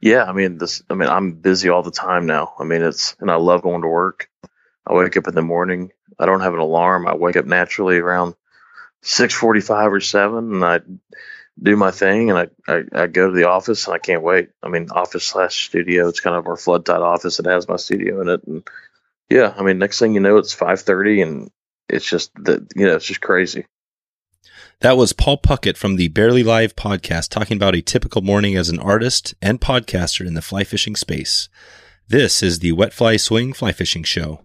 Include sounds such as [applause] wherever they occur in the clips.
Yeah, I mean this. I mean I'm busy all the time now. I mean it's and I love going to work. I wake up in the morning. I don't have an alarm. I wake up naturally around six forty-five or seven, and I do my thing, and I, I, I go to the office, and I can't wait. I mean, office slash studio. It's kind of our flood tide office. It has my studio in it, and yeah, I mean, next thing you know, it's five thirty, and it's just that you know, it's just crazy. That was Paul Puckett from the Barely Live podcast talking about a typical morning as an artist and podcaster in the fly fishing space. This is the Wet Fly Swing Fly Fishing Show.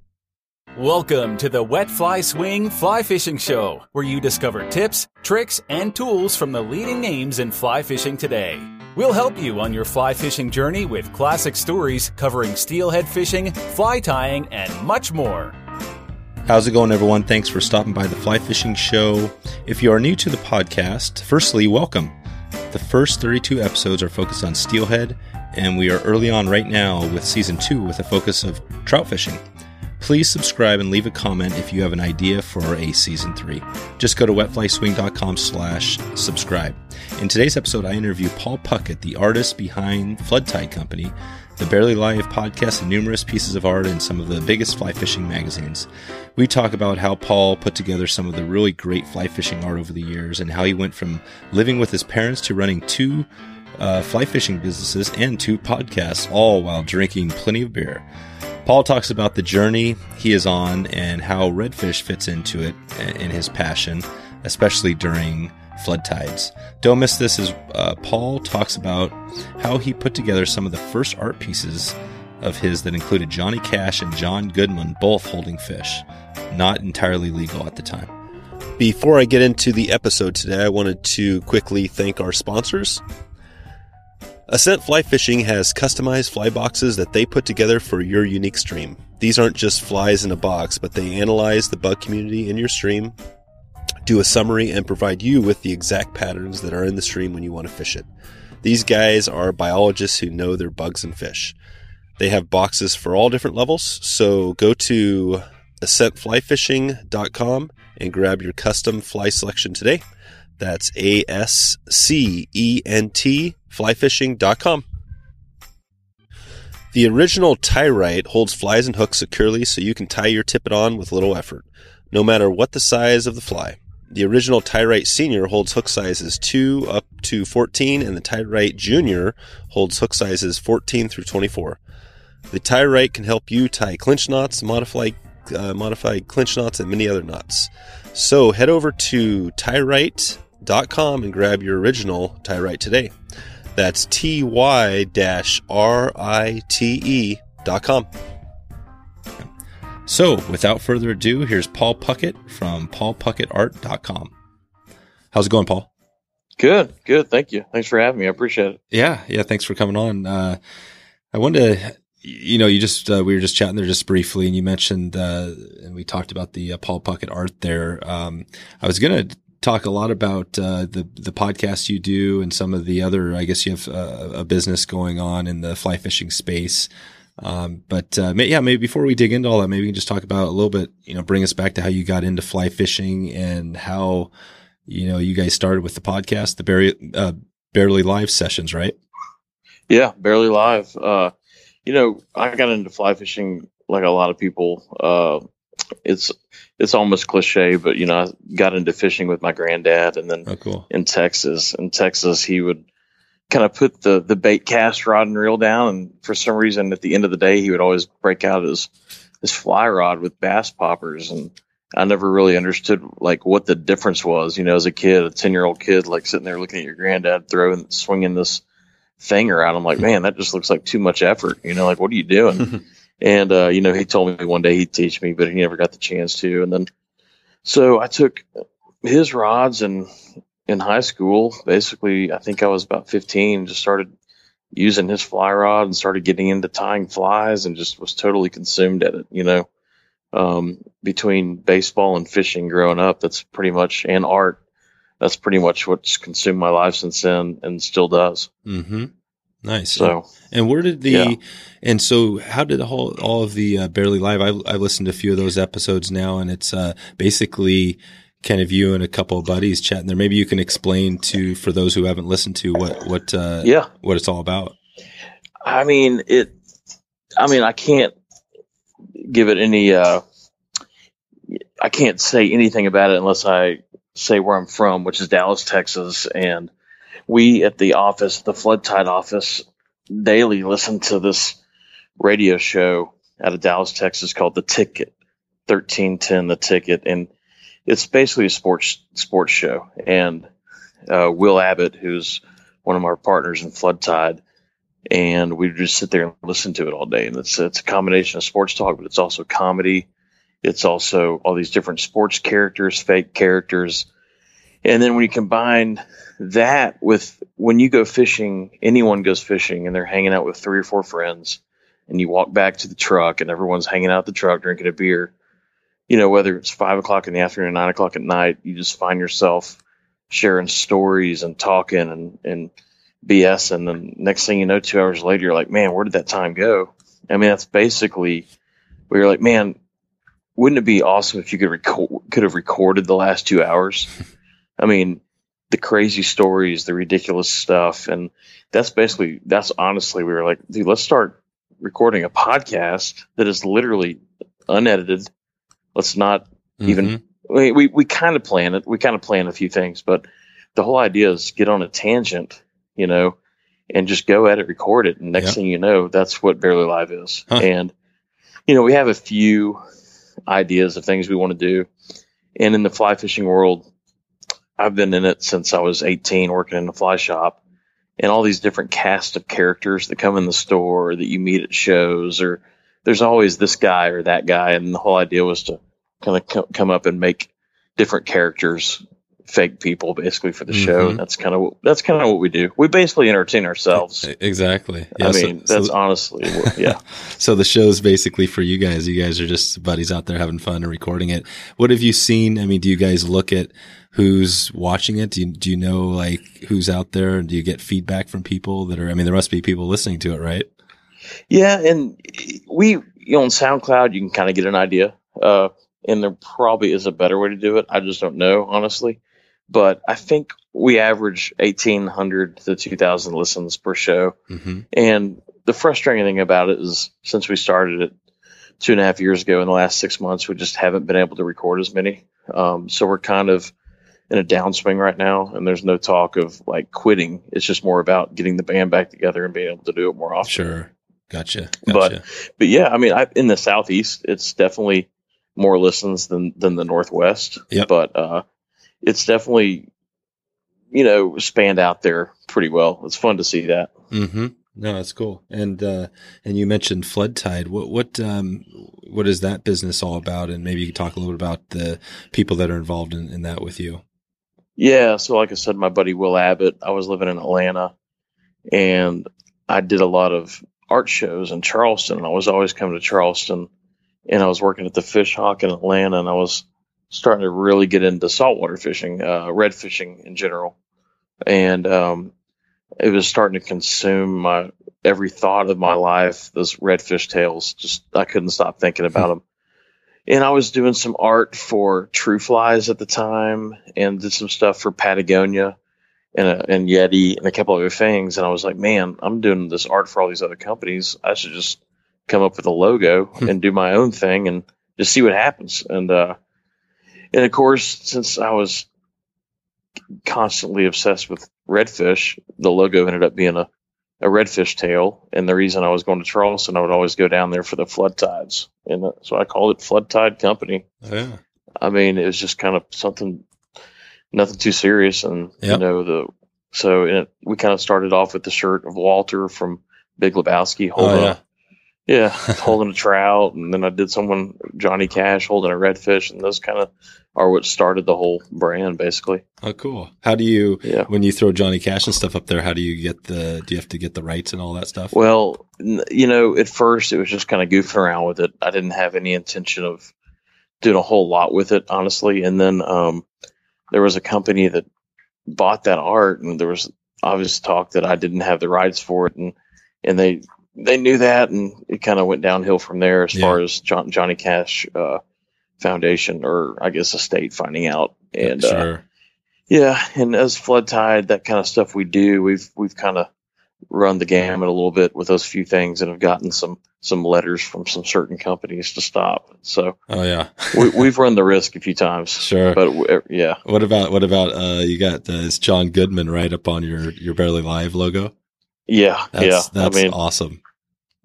Welcome to the Wet Fly Swing Fly Fishing Show, where you discover tips, tricks, and tools from the leading names in fly fishing today. We'll help you on your fly fishing journey with classic stories covering steelhead fishing, fly tying, and much more. How's it going, everyone? Thanks for stopping by the Fly Fishing Show. If you are new to the podcast, firstly, welcome. The first 32 episodes are focused on steelhead, and we are early on right now with season two with a focus of trout fishing. Please subscribe and leave a comment if you have an idea for a season three. Just go to wetflyswing.com slash subscribe. In today's episode, I interview Paul Puckett, the artist behind Flood Tide Company, the Barely Live podcast, and numerous pieces of art in some of the biggest fly fishing magazines. We talk about how Paul put together some of the really great fly fishing art over the years and how he went from living with his parents to running two uh, fly fishing businesses and two podcasts, all while drinking plenty of beer. Paul talks about the journey he is on and how redfish fits into it in his passion, especially during flood tides. Don't miss this as uh, Paul talks about how he put together some of the first art pieces of his that included Johnny Cash and John Goodman both holding fish, not entirely legal at the time. Before I get into the episode today, I wanted to quickly thank our sponsors. Ascent Fly Fishing has customized fly boxes that they put together for your unique stream. These aren't just flies in a box, but they analyze the bug community in your stream, do a summary, and provide you with the exact patterns that are in the stream when you want to fish it. These guys are biologists who know their bugs and fish. They have boxes for all different levels, so go to ascentflyfishing.com and grab your custom fly selection today. That's A S C E N T flyfishing.com. The original Tie-Rite holds flies and hooks securely so you can tie your tippet on with little effort, no matter what the size of the fly. The original Tie-Rite Senior holds hook sizes 2 up to 14, and the Tie-Rite Junior holds hook sizes 14 through 24. The Tie-Rite can help you tie clinch knots, modify, uh, modify clinch knots, and many other knots. So head over to Tie-Rite.com and grab your original Tie-Rite today. That's T Y R I T E dot com. So, without further ado, here's Paul Puckett from paulpuckettart.com. How's it going, Paul? Good, good. Thank you. Thanks for having me. I appreciate it. Yeah, yeah. Thanks for coming on. Uh, I wanted to, you know, you just, uh, we were just chatting there just briefly and you mentioned, uh, and we talked about the uh, Paul Puckett art there. Um, I was going to talk a lot about uh, the the podcast you do and some of the other. I guess you have uh, a business going on in the fly fishing space. Um, but uh, yeah, maybe before we dig into all that, maybe we can just talk about a little bit. You know, bring us back to how you got into fly fishing and how you know you guys started with the podcast, the barely uh, barely live sessions, right? Yeah, barely live. Uh, you know, I got into fly fishing like a lot of people. Uh, it's it's almost cliche, but you know, I got into fishing with my granddad, and then oh, cool. in Texas, in Texas, he would kind of put the the bait cast rod and reel down, and for some reason, at the end of the day, he would always break out his his fly rod with bass poppers, and I never really understood like what the difference was. You know, as a kid, a ten year old kid, like sitting there looking at your granddad throwing swinging this thing around, I'm like, man, that just looks like too much effort. You know, like what are you doing? [laughs] And, uh, you know, he told me one day he'd teach me, but he never got the chance to. And then, so I took his rods and in high school, basically, I think I was about 15, just started using his fly rod and started getting into tying flies and just was totally consumed at it, you know. Um, between baseball and fishing growing up, that's pretty much, and art, that's pretty much what's consumed my life since then and still does. Mm-hmm. Nice. So, and where did the, yeah. and so how did the whole, all of the uh, Barely Live, I, I listened to a few of those episodes now and it's, uh, basically kind of you and a couple of buddies chatting there. Maybe you can explain to, for those who haven't listened to what, what, uh, yeah, what it's all about. I mean it. I mean I can't give it any. Uh, I can't say anything about it unless I say where I'm from, which is Dallas, Texas, and we at the office, the flood tide office, daily listen to this radio show out of Dallas, Texas called The Ticket, 1310 The Ticket. And it's basically a sports sports show. And uh, Will Abbott, who's one of our partners in Flood Tide, and we just sit there and listen to it all day. And it's it's a combination of sports talk, but it's also comedy. It's also all these different sports characters, fake characters. And then when you combine that with when you go fishing, anyone goes fishing and they're hanging out with three or four friends, and you walk back to the truck and everyone's hanging out the truck drinking a beer. You know, whether it's five o'clock in the afternoon, nine o'clock at night, you just find yourself sharing stories and talking and, and BS. And then next thing you know, two hours later, you're like, man, where did that time go? I mean, that's basically we were like, man, wouldn't it be awesome if you could record, could have recorded the last two hours? I mean, the crazy stories, the ridiculous stuff. And that's basically, that's honestly, we were like, dude, let's start recording a podcast that is literally unedited. Let's not mm-hmm. even, we, we, we kind of plan it. We kind of plan a few things, but the whole idea is get on a tangent, you know, and just go at it, record it. And next yep. thing you know, that's what Barely Live is. Huh. And, you know, we have a few ideas of things we want to do. And in the fly fishing world, I've been in it since I was 18 working in the fly shop and all these different cast of characters that come in the store that you meet at shows or there's always this guy or that guy. And the whole idea was to kind of co- come up and make different characters fake people basically for the mm-hmm. show. And that's kind of that's kind of what we do. We basically entertain ourselves. Exactly. Yeah, I mean, so, that's so, honestly, what, [laughs] yeah. so the show's basically for you guys. You guys are just buddies out there having fun and recording it. What have you seen? I mean, do you guys look at who's watching it? Do you, do you know like who's out there? Do you get feedback from people that are, I mean, there must be people listening to it, right? Yeah. And we, you know, on SoundCloud, you can kind of get an idea. Uh, and there probably is a better way to do it. I just don't know, honestly. But I think we average 1,800 to 2,000 listens per show. Mm-hmm. And the frustrating thing about it is since we started it two and a half years ago, in the last six months, we just haven't been able to record as many. Um, so we're kind of in a downswing right now, and there's no talk of like quitting. It's just more about getting the band back together and being able to do it more often. Sure, gotcha. gotcha. But but yeah, I mean, I, in the southeast, it's definitely more listens than than the northwest. Yep. But uh, it's definitely you know spanned out there pretty well. It's fun to see that. Mm-hmm. No, that's cool. And uh, and you mentioned flood tide. What what um, what is that business all about? And maybe you could talk a little bit about the people that are involved in, in that with you. Yeah, so like I said, my buddy Will Abbott, I was living in Atlanta and I did a lot of art shows in Charleston. And I was always coming to Charleston and I was working at the Fish Hawk in Atlanta and I was starting to really get into saltwater fishing, uh, red fishing in general. And um, it was starting to consume my every thought of my life. Those redfish tails, just I couldn't stop thinking about them and I was doing some art for True Flies at the time, and did some stuff for Patagonia and a, uh, and Yeti and a couple other things. And I was like, man, I'm doing this art for all these other companies. I should just come up with a logo hmm. and do my own thing and just see what happens. And uh, and of course, since I was constantly obsessed with redfish, the logo ended up being a a redfish tail. And the reason I was going to Charleston, I would always go down there for the flood tides. And uh, so I called it Flood Tide Company. Yeah. I mean, it was just kind of something, nothing too serious. And, yep. you know, the, so it, we kind of started off with the shirt of Walter from Big Lebowski holding, oh, yeah. A, yeah, [laughs] holding a trout. And then I did someone, Johnny Cash, holding a redfish. And those kind of are what started the whole brand basically. Oh, cool. How do you, yeah. when you throw Johnny Cash and stuff up there, how do you get the, do you have to get the rights and all that stuff? Well, you know, at first it was just kind of goofing around with it. I didn't have any intention of doing a whole lot with it, honestly. And then, um, there was a company that bought that art and there was obvious talk that I didn't have the rights for it. And, and they, they knew that and it kind of went downhill from there as yeah. far as John, Johnny Cash, uh, foundation or I guess estate finding out. And uh, sure. uh, yeah, and as flood tide, that kind of stuff we do, we've we've kind of run the gamut a little bit with those few things and have gotten some some letters from some certain companies to stop. So Oh yeah, we, we've run the risk a few times, sure. but yeah, what about what about uh you got uh, it's John Goodman right up on your your Barely Live logo? yeah, That's yeah. that's I mean, awesome.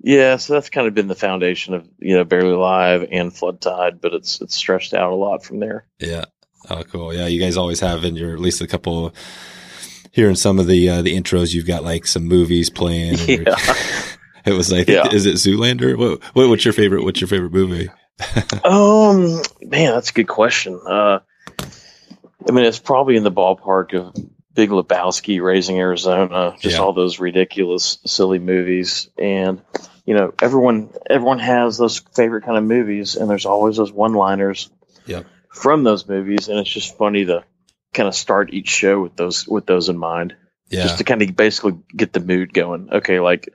yeah. So that's kind of been the foundation of you know barely live and flood tide, but it's it's stretched out a lot from there. Yeah. Oh, cool. Yeah, you guys always have in your at least a couple here in some of the uh, the intros. You've got like some movies playing. Yeah. [laughs] it was like, Yeah. is it Zoolander? What, what what's your favorite? What's your favorite movie? [laughs] Um, man, that's a good question. Uh, I mean, it's probably in the ballpark of Big Lebowski, Raising Arizona, just Yeah. all those ridiculous, silly movies. And you know, everyone everyone has those favorite kind of movies, and there's always those one-liners Yep. from those movies, and it's just funny to kind of start each show with those with those in mind, Yeah. just to kind of basically get the mood going. Okay, like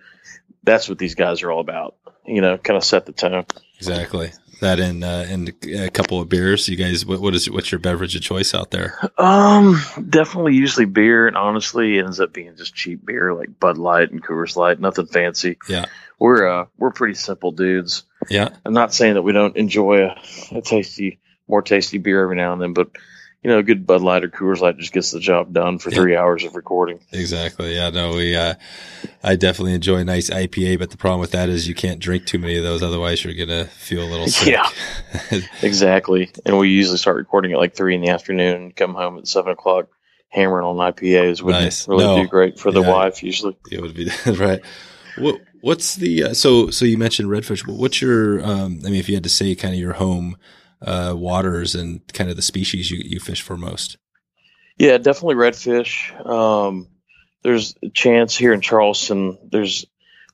that's what these guys are all about. You know, kind of set the tone. Exactly. That and uh, and a couple of beers. You guys, what what is what's your beverage of choice out there? Um, definitely usually beer, and honestly, it ends up being just cheap beer like Bud Light and Coors Light. Nothing fancy. Yeah. we're uh we're pretty simple dudes. Yeah, I'm not saying that we don't enjoy a, a tasty, more tasty beer every now and then, but you know, a good Bud Light or Coors Light just gets the job done for Yeah. three hours of recording. exactly. Yeah, no, we. Uh, I definitely enjoy a nice IPA, but the problem with that is you can't drink too many of those, otherwise you're gonna feel a little sick. Yeah. [laughs] Exactly, and we usually start recording at like three in the afternoon and come home at seven o'clock, hammering on IPAs. Would Nice. really No. do great for the Yeah. wife usually. it would be [laughs] right. What what's the uh, so so you mentioned redfish. What- What's your um? I mean, if you had to say kind of your home uh waters and kind of the species you you fish for most. Yeah, definitely redfish. Um, there's a chance here in Charleston. There's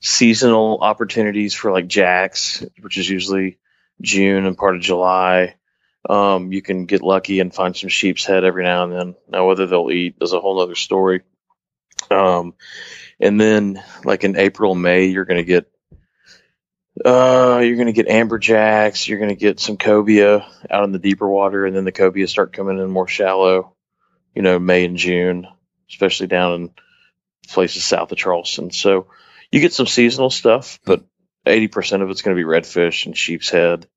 seasonal opportunities for like jacks, which is usually June and part of July. Um, you can get lucky and find some sheep's head every now and then. Now, whether they'll eat is a whole other story. Um, and then like in April, May, you're going to get, uh, you're going to get amberjacks. You're going to get some cobia out in the deeper water, and then the cobia start coming in more shallow you know, May and June, especially down in places south of Charleston. So you get some seasonal stuff, but 80% of it's going to be redfish and sheep's head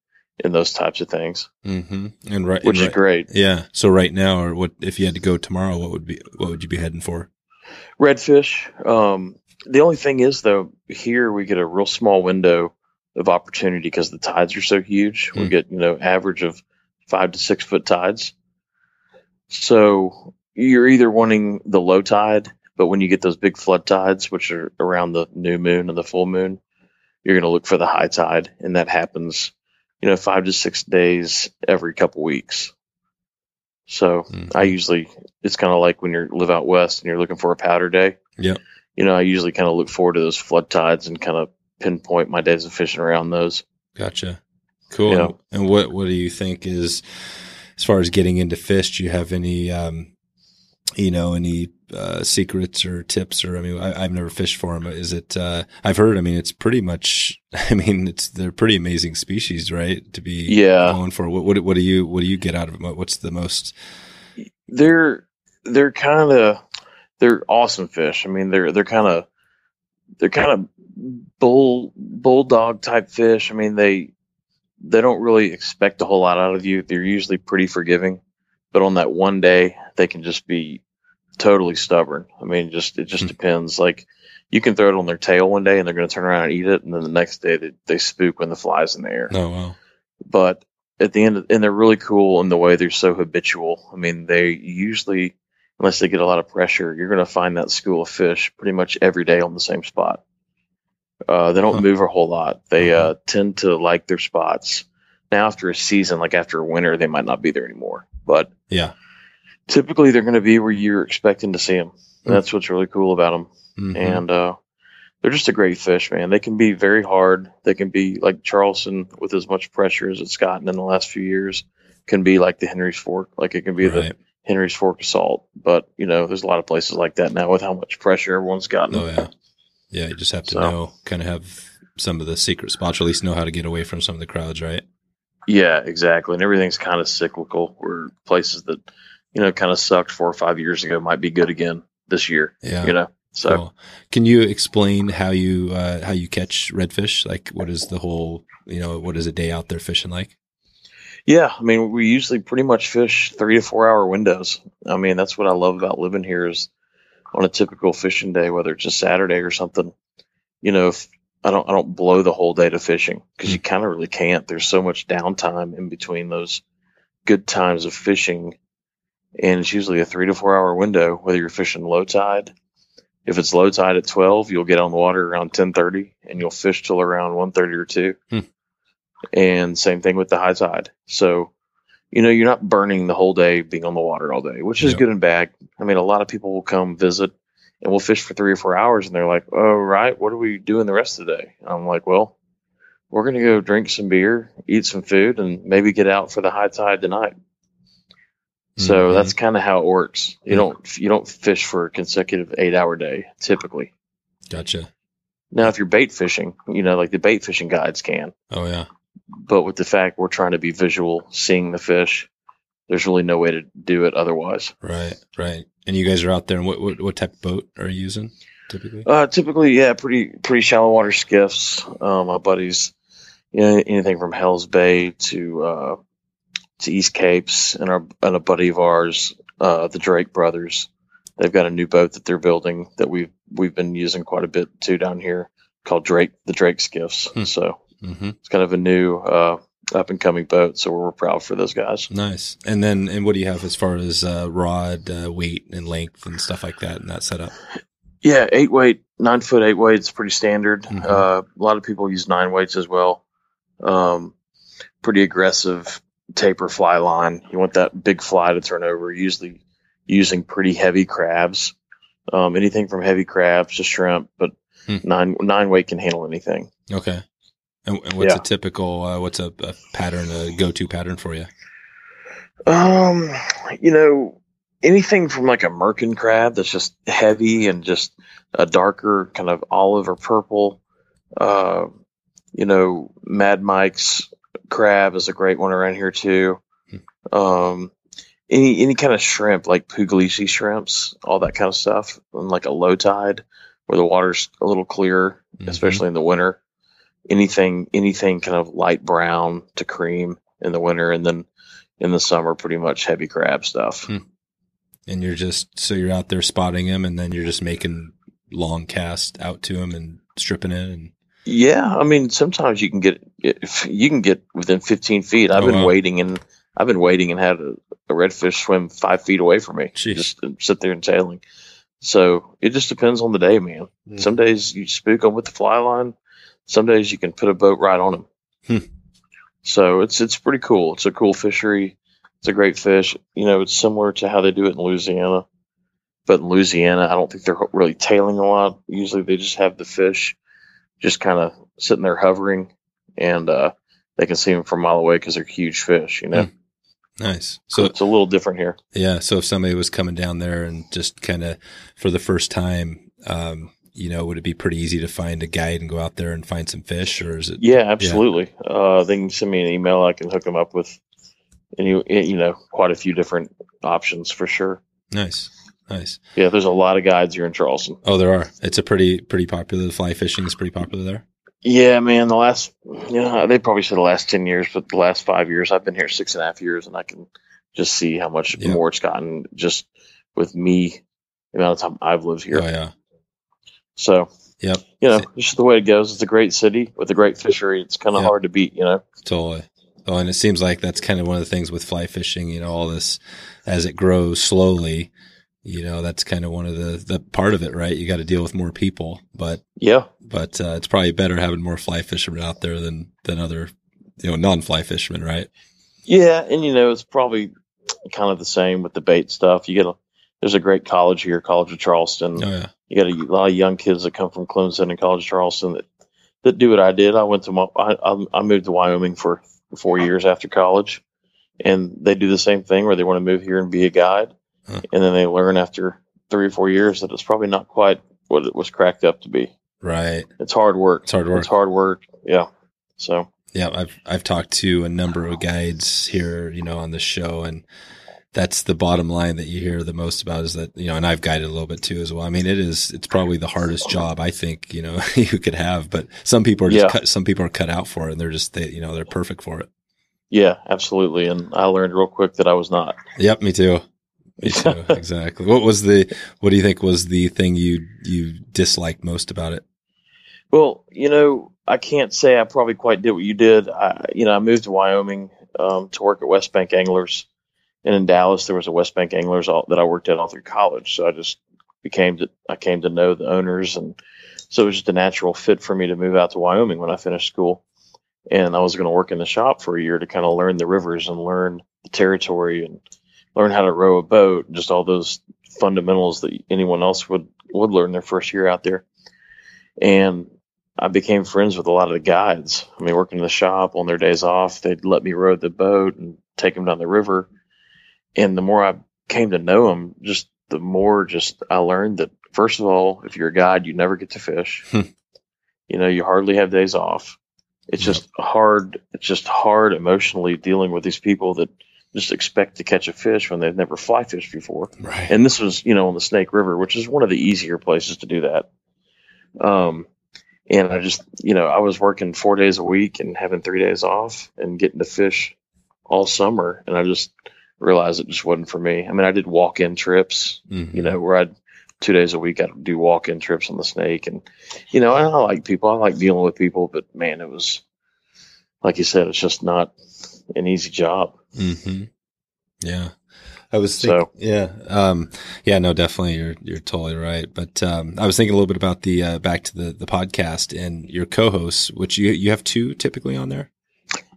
and those types of things, Mm-hmm. And right, which and is great. Yeah. So right now, or what if you had to go tomorrow? What would be what would you be heading for? Redfish. Um, the only thing is, though, here we get a real small window of opportunity because the tides are so huge. We Hmm. get, you know, average of five to six foot tides. So you're either wanting the low tide, but when you get those big flood tides, which are around the new moon and the full moon, you're going to look for the high tide, and that happens, you know, five to six days every couple weeks. So Mhm. I usually, it's kind of like when you live out west and you're looking for a powder day. Yeah. You know, I usually kind of look forward to those flood tides and kind of pinpoint my days of fishing around those. Gotcha. Cool. Yeah. And what what do you think is as far as getting into fish? Do you have any um, you know, any uh, secrets or tips? Or I mean, I, I've never fished for them. Is it? Uh, I've heard. I mean, it's pretty much. [laughs] I mean, it's they're pretty amazing species, right? To be Yeah. going for. What what what do you what do you get out of them? What's the most? They're they're kind of they're awesome fish. I mean, they're they're kind of they're kind of bull bulldog type fish. I mean, they they don't really expect a whole lot out of you. They're usually pretty forgiving, but on that one day, they can just be totally stubborn. I mean, just it just Hmm. depends. Like you can throw it on their tail one day, and they're going to turn around and eat it, and then the next day they, they spook when the flies in the air Oh wow. but at the end of, and they're really cool in the way they're so habitual. I mean, they usually, unless they get a lot of pressure, you're going to find that school of fish pretty much every day on the same spot. Uh, they don't Huh. move a whole lot. They Uh-huh. uh, tend to like their spots. Now, after a season, like after a winter, they might not be there anymore. But Yeah. typically, they're going to be where you're expecting to see them. Hmm. That's what's really cool about them Mhm. and uh, they're just a great fish, man. They can be very hard. They can be like Charleston with as much pressure as it's gotten in the last few years. Can be like the Henry's Fork, like it can be the. Henry's Fork assault. But you know, there's a lot of places like that now with how much pressure everyone's gotten. Oh yeah. Yeah. You just have to So- know, kind of have some of the secret spots, or at least know how to get away from some of the crowds, right? Yeah, exactly. And everything's kind of cyclical. Where places that you know kind of sucked four or five years ago might be good again this year. Yeah. You know, So, Cool. Can you explain how you uh, how you catch redfish? Like, what is the whole you know what is a day out there fishing like? yeah, I mean, we usually pretty much fish three to four hour windows. I mean, that's what I love about living here is on a typical fishing day, whether it's a Saturday or something. You know, if I don't I don't blow the whole day to fishing because you kind of really can't. There's so much downtime in between those good times of fishing, and it's usually a three to four hour window. Whether you're fishing low tide, if it's low tide at twelve, you'll get on the water around ten thirty, and you'll fish till around one thirty or two. Hmm. And same thing with the high tide. So, you know, you're not burning the whole day being on the water all day, which is Yeah. good and bad. I mean, a lot of people will come visit and we'll fish for three or four hours and they're like, oh, right, what are we doing the rest of the day? I'm like, well, we're going to go drink some beer, eat some food, and maybe get out for the high tide tonight. So Mhm. that's kind of how it works. You Mhm. don't you don't fish for a consecutive eight hour day typically. Gotcha. Now, if you're bait fishing, you know, like the bait fishing guides can, Oh yeah. But with the fact we're trying to be visual, seeing the fish, there's really no way to do it otherwise. Right. Right. And you guys are out there. And what what, what type of boat are you using typically? Uh, typically, yeah, pretty pretty shallow water skiffs. Um, my buddies, you know, anything from Hell's Bay to uh, to East Capes, and our and a buddy of ours, uh, the Drake brothers. They've got a new boat that they're building that we've we've been using quite a bit too down here, called Drake the Drake skiffs. Hmm. So Mm-hmm. it's kind of a new uh, up and coming boat. So we're proud for those guys. Nice. And then and what do you have as far as uh, rod uh, weight and length and stuff like that in that setup? Yeah, eight weight, nine foot eight weight is pretty standard. Mhm. Uh, a lot of people use nine weights as well. Um, pretty aggressive taper fly line. You want that big fly to turn over. Usually using pretty heavy crabs. Um, anything from heavy crabs to shrimp, but Hmm. nine nine weight can handle anything. Okay. And, and what's Yeah. a typical? Uh, what's a, a pattern? A go to pattern for you? Um, you know, anything from like a merkin crab that's just heavy and just a darker kind of olive or purple. Uh, you know, Mad Mike's crab is a great one around here too. Um, any any kind of shrimp like puglisi shrimps, all that kind of stuff, and like a low tide where the water's a little clearer, Mhm. especially in the winter. Anything anything kind of light brown to cream in the winter, and then in the summer, pretty much heavy crab stuff. Hmm. And you're just so you're out there spotting them, and then you're just making long cast out to them and stripping it. And Yeah, I mean, sometimes you can get you can get within 15 feet. I've Oh, been wow. waiting and I've been waiting and had a, a redfish swim five feet away from me, Jeez. just sit there and tailing. So it just depends on the day, man. Hmm. Some days you spook them with the fly line. Some days you can put a boat right on them. Hmm. So it's it's pretty cool. It's a cool fishery. It's a great fish. You know, it's similar to how they do it in Louisiana. But in Louisiana, I don't think they're really tailing a lot. Usually they just have the fish just kind of sitting there hovering and uh, they can see them from a mile away because they're huge fish, you know? Hmm. nice. So So it's a little different here. yeah, so if somebody was coming down there and just kind of for the first time, um, you know, would it be pretty easy to find a guide and go out there and find some fish, or is it? Yeah, absolutely. Uh, they can send me an email. I can hook them up with, any, you know, quite a few different options for sure. Nice, nice. Yeah, there's a lot of guides here in Charleston. Oh, there are. It's a pretty pretty popular. Fly fishing is pretty popular there. Yeah, man. The last, you know, they probably said the last ten years, but the last five years, I've been here six and a half years, and I can just see how much Yeah. more it's gotten just with me, the amount of time I've lived here. Oh yeah. So, Yep. you know, it's just the way it goes. It's a great city with a great fishery. It's kind of Yeah. hard to beat, you know. Totally. Oh, and it seems like that's kind of one of the things with fly fishing. You know, all this as it grows slowly. You know, that's kind of one of the the part of it, right? You got to deal with more people, but Yeah, but uh, it's probably better having more fly fishermen out there than than other you know non fly fishermen, right? yeah, and you know, it's probably kind of the same with the bait stuff. You get a there's a great college here, College of Charleston. Oh yeah. You got a lot of young kids that come from Clemson and College of Charleston that that do what I did. I went to I, I I moved to Wyoming for four years after college, and they do the same thing where they want to move here and be a guide, Huh. and then they learn after three or four years that it's probably not quite what it was cracked up to be. Right. It's hard work. It's hard work. It's hard work. Yeah. So Yeah, I've I've talked to a number of guides here, you know, on the show, and that's the bottom line that you hear the most about is that, you know, and I've guided a little bit too as well. I mean, it is, it's probably the hardest job I think, you know, [laughs] you could have, but some people are just Yeah. cut, some people are cut out for it and they're just, they, you know, they're perfect for it. Yeah, absolutely. And I learned real quick that I was not. Yep. Me too. Me too. [laughs] exactly. What was the, what do you think was the thing you, you disliked most about it? Well, you know, I can't say I probably quite did what you did. I, you know, I moved to Wyoming um, to work at West Bank Anglers, and in Dallas there was a West Bank Anglers all, that I worked at all through college. So I just became to, I came to know the owners, and so it was just a natural fit for me to move out to Wyoming when I finished school. And I was going to work in the shop for a year to kind of learn the rivers and learn the territory and learn how to row a boat, just all those fundamentals that anyone else would would learn their first year out there. And I became friends with a lot of the guides. I mean, working in the shop on their days off, they'd let me row the boat and take them down the river. And the more I came to know them, just the more just I learned that first of all, if you're a guide, you never get to fish. [laughs] Hmm. you know, you hardly have days off. It's Yep. just hard. It's just hard emotionally dealing with these people that just expect to catch a fish when they've never fly fished before Right. and this was you know on the Snake River, which is one of the easier places to do that. Um, and I just you know I was working four days a week and having three days off and getting to fish all summer, and I just realized it just wasn't for me. I mean, I did walk in trips, Mhm. you know, where I'd two days a week I'd do walk in trips on the Snake, and you know, I like people, I like dealing with people, but man, it was like you said, it's just not an easy job. hmm Yeah. I was thinking, So- yeah, um, yeah, no, definitely, you're you're totally right. But um, I was thinking a little bit about the uh, back to the the podcast and your co-hosts, which you you have two typically on there.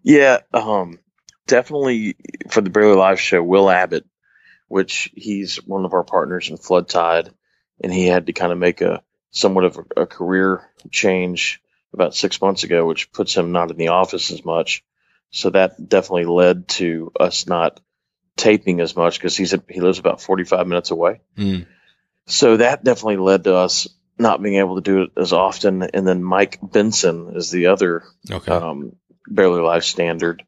Yeah, um, definitely for the Barely Live show, Will Abbott, which he's one of our partners in Flood Tide, and he had to kind of make a somewhat of a, a career change about six months ago, which puts him not in the office as much. So that definitely led to us not taping as much because he's a, he lives about forty five minutes away. Mm. So that definitely led to us not being able to do it as often. And then Mike Benson is the other Okay. um, Barely Live Standard,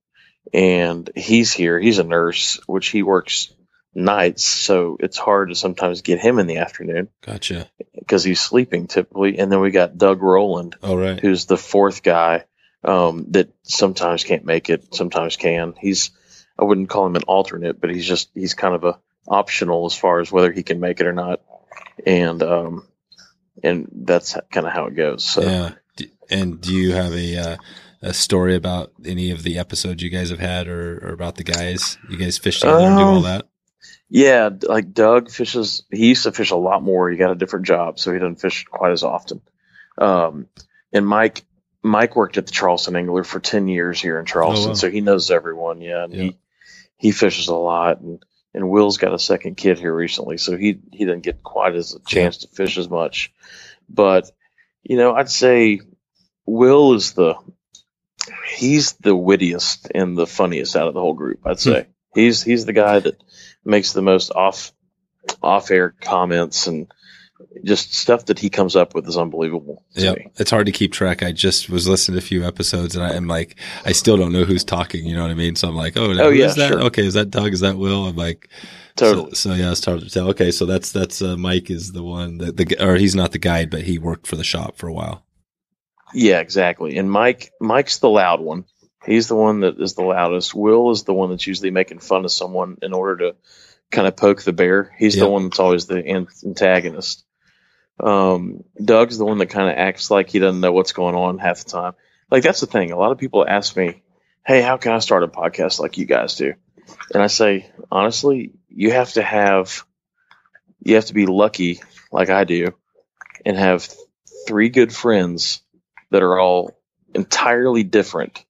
and he's here. He's a nurse, which he works nights, so it's hard to sometimes get him in the afternoon gotcha. because he's sleeping typically. And then we got Doug Rowland, All right. who's the fourth guy um, that sometimes can't make it, sometimes can. He's I wouldn't call him an alternate, but he's just he's kind of a optional as far as whether he can make it or not, and um, and that's kind of how it goes. So. Yeah. And do you have a uh, a story about any of the episodes you guys have had, or, or about the guys you guys fish together and do all Um, that? Yeah, like Doug fishes. He used to fish a lot more. He got a different job, so he doesn't fish quite as often. Um, and Mike, Mike worked at the Charleston Angler for ten years here in Charleston, Oh, wow. so he knows everyone. Yeah, and Yeah. he he fishes a lot. And and Will's got a second kid here recently, so he he didn't get quite as a chance to fish as much. But you know, I'd say Will is the he's the wittiest and the funniest out of the whole group. I'd say he's he's the guy that makes the most off off air comments and just stuff that he comes up with is unbelievable. Yeah, it's hard to keep track. I just was listening to a few episodes, and I am like, I still don't know who's talking. You know what I mean? So I'm like, oh, Oh, yeah, is that? sure. Okay, is that Doug? Is that Will? I'm like, Totally. So, so yeah, it's hard to tell. Okay, so that's that's uh, Mike is the one that the or he's not the guide, but he worked for the shop for a while. Yeah, exactly. And Mike Mike's the loud one. He's the one that is the loudest. Will is the one that's usually making fun of someone in order to kind of poke the bear. He's Yep. the one that's always the antagonist. Um, Doug's the one that kind of acts like he doesn't know what's going on half the time. Like that's the thing. A lot of people ask me, "Hey, how can I start a podcast like you guys do?" And I say, honestly, you have to have, you have to be lucky, like I do, and have three good friends that are all entirely different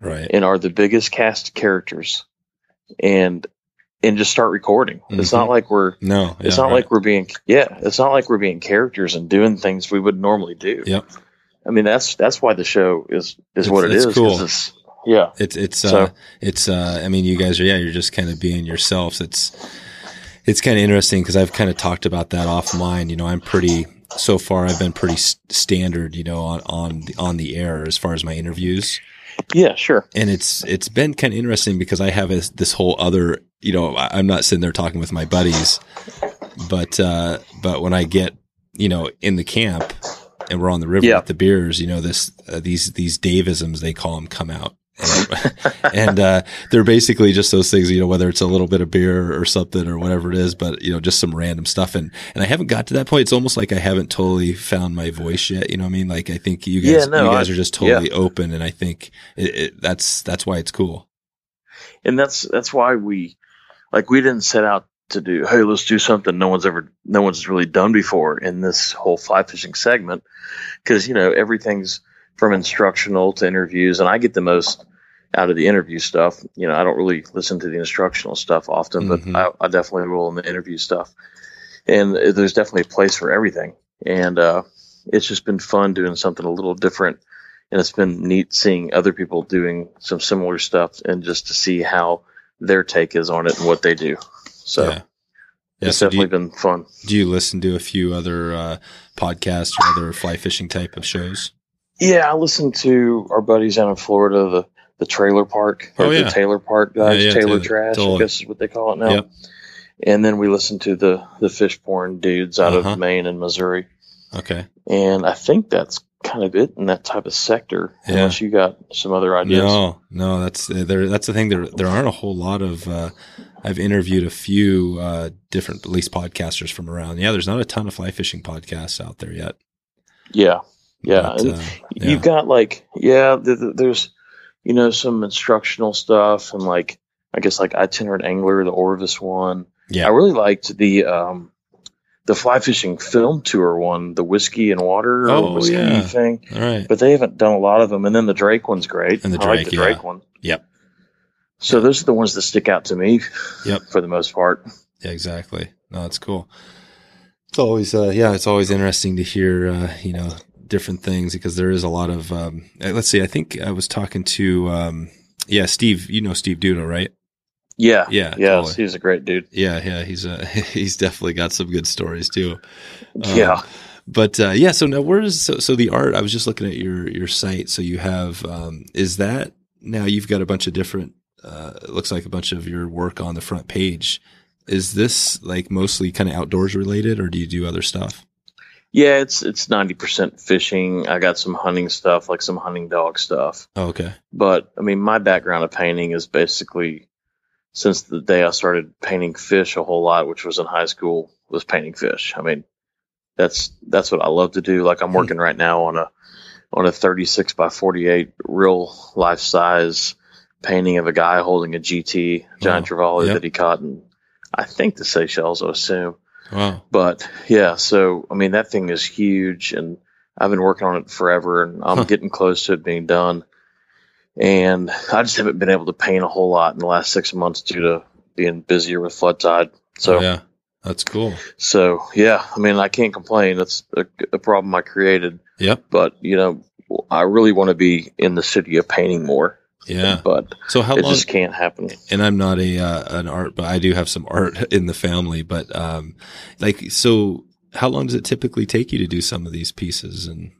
Right. and are the biggest cast characters and and just start recording. It's not Mhm. like we're No, it's not right. like we're being yeah, it's not like we're being characters and doing things we would normally do. Yep. I mean that's that's why the show is is It's- what it is. cool. It's, yeah. It's it's uh it's uh I mean you guys are yeah you're just kind of being yourselves. It's it's kind of interesting because I've kind of talked about that offline. You know, I'm pretty so far. I've been pretty s- standard. You know, on on the, on the air as far as my interviews. Yeah, sure. and it's it's been kind of interesting because I have this, this whole other you know, I, I'm not sitting there talking with my buddies, but, uh, but when I get, you know, in the camp and we're on the river Yeah. with the beers, you know, this, uh, these, these Davisms, they call them come out. [laughs] And, uh, they're basically just those things, you know, whether it's a little bit of beer or something or whatever it is, but, you know, just some random stuff. And, and I haven't got to that point. It's almost like I haven't totally found my voice yet. You know what I mean? Like, I think you guys, Yeah, no, you guys I- are just totally open. And I think it, it, that's, that's why it's cool. and that's that's why we like we didn't set out to do hey let's do something no one's ever no one's really done before in this whole fly fishing segment because you know everything's from instructional to interviews and i get the most out of the interview stuff you know i don't really listen to the instructional stuff often but I, I definitely will in the interview stuff and there's definitely a place for everything and uh, it's just been fun doing something a little different and it's been neat seeing other people doing some similar stuff and just to see how their take is on it and what they do. So yeah. Yeah. it's So definitely you, been fun. do you listen to a few other, uh, podcasts or other fly fishing type of shows? Yeah, I listened to our buddies down in Florida, the the trailer park, or Oh, yeah. the Taylor Park guys, Yeah, yeah, Taylor Taylor- Trash. I guess is what they call it now. Yep. And then we listened to the the fish porn dudes out Uh-huh. of Maine and Missouri, Okay. and I think that's kind of it in that type of sector. Yeah. Unless you got some other ideas. No, no, that's there. That's the thing. There, there aren't a whole lot of. Uh, I've interviewed a few uh, different, at least podcasters from around. Yeah, there's not a ton of fly fishing podcasts out there yet. Yeah, yeah. But, and uh, yeah. You've got like, yeah, th- th- there's, you know, some instructional stuff and like, I guess like itinerant angler, the Orvis one. Yeah. I really liked the um, the fly fishing film tour one, the whiskey and water or Oh, whiskey yeah. thing. All right. But they haven't done a lot of them. And then the Drake one's great. And the I like Drake, the Drake yeah. one. Yep. So those are the ones that stick out to me. Yep. For the most part. Yeah, exactly. No, that's cool. It's always, uh, yeah, it's always interesting to hear, uh, you know, different things because there is a lot of, um, uh, let's see, I think I was talking to, um, yeah, Steve, you know, Steve Dudo, right? Yeah. Yeah, Yeah. totally. He's a great dude. Yeah. Yeah. He's, uh, [laughs] he's definitely got some good stories too. Um, yeah. But uh, yeah, so now where's so, so the art? I was just looking at your your site. So you have um, is that now you've got a bunch of different. Uh, it looks like a bunch of your work on the front page. Is this like mostly kind of outdoors related, or do you do other stuff? Yeah. It's, it's 90% fishing. I got some hunting stuff, like some hunting dog stuff. Oh, okay. but I mean, my background of painting is basically since the day I started painting fish a whole lot, which was in high school, was painting fish. I mean, that's that's what I love to do. Like I'm Hmm. working right now on a on a 36 by 48 real life size painting of a guy holding a GT giant Wow. trevally Yep. that he caught in I think the Seychelles, I assume. Wow. But yeah, so I mean that thing is huge, and I've been working on it forever, and I'm Huh. getting close to it being done. And I just haven't been able to paint a whole lot in the last six months due to being busier with flood tide. So Oh, yeah, that's cool. so yeah, I mean I can't complain. That's a, a problem I created, Yep. but you know I really want to be in the city of painting more, Yeah. but So how it long? just can't happen. and I'm not a uh, an art, but I do have some art [laughs] in the family. But um, like, so how long does it typically take you to do some of these pieces? And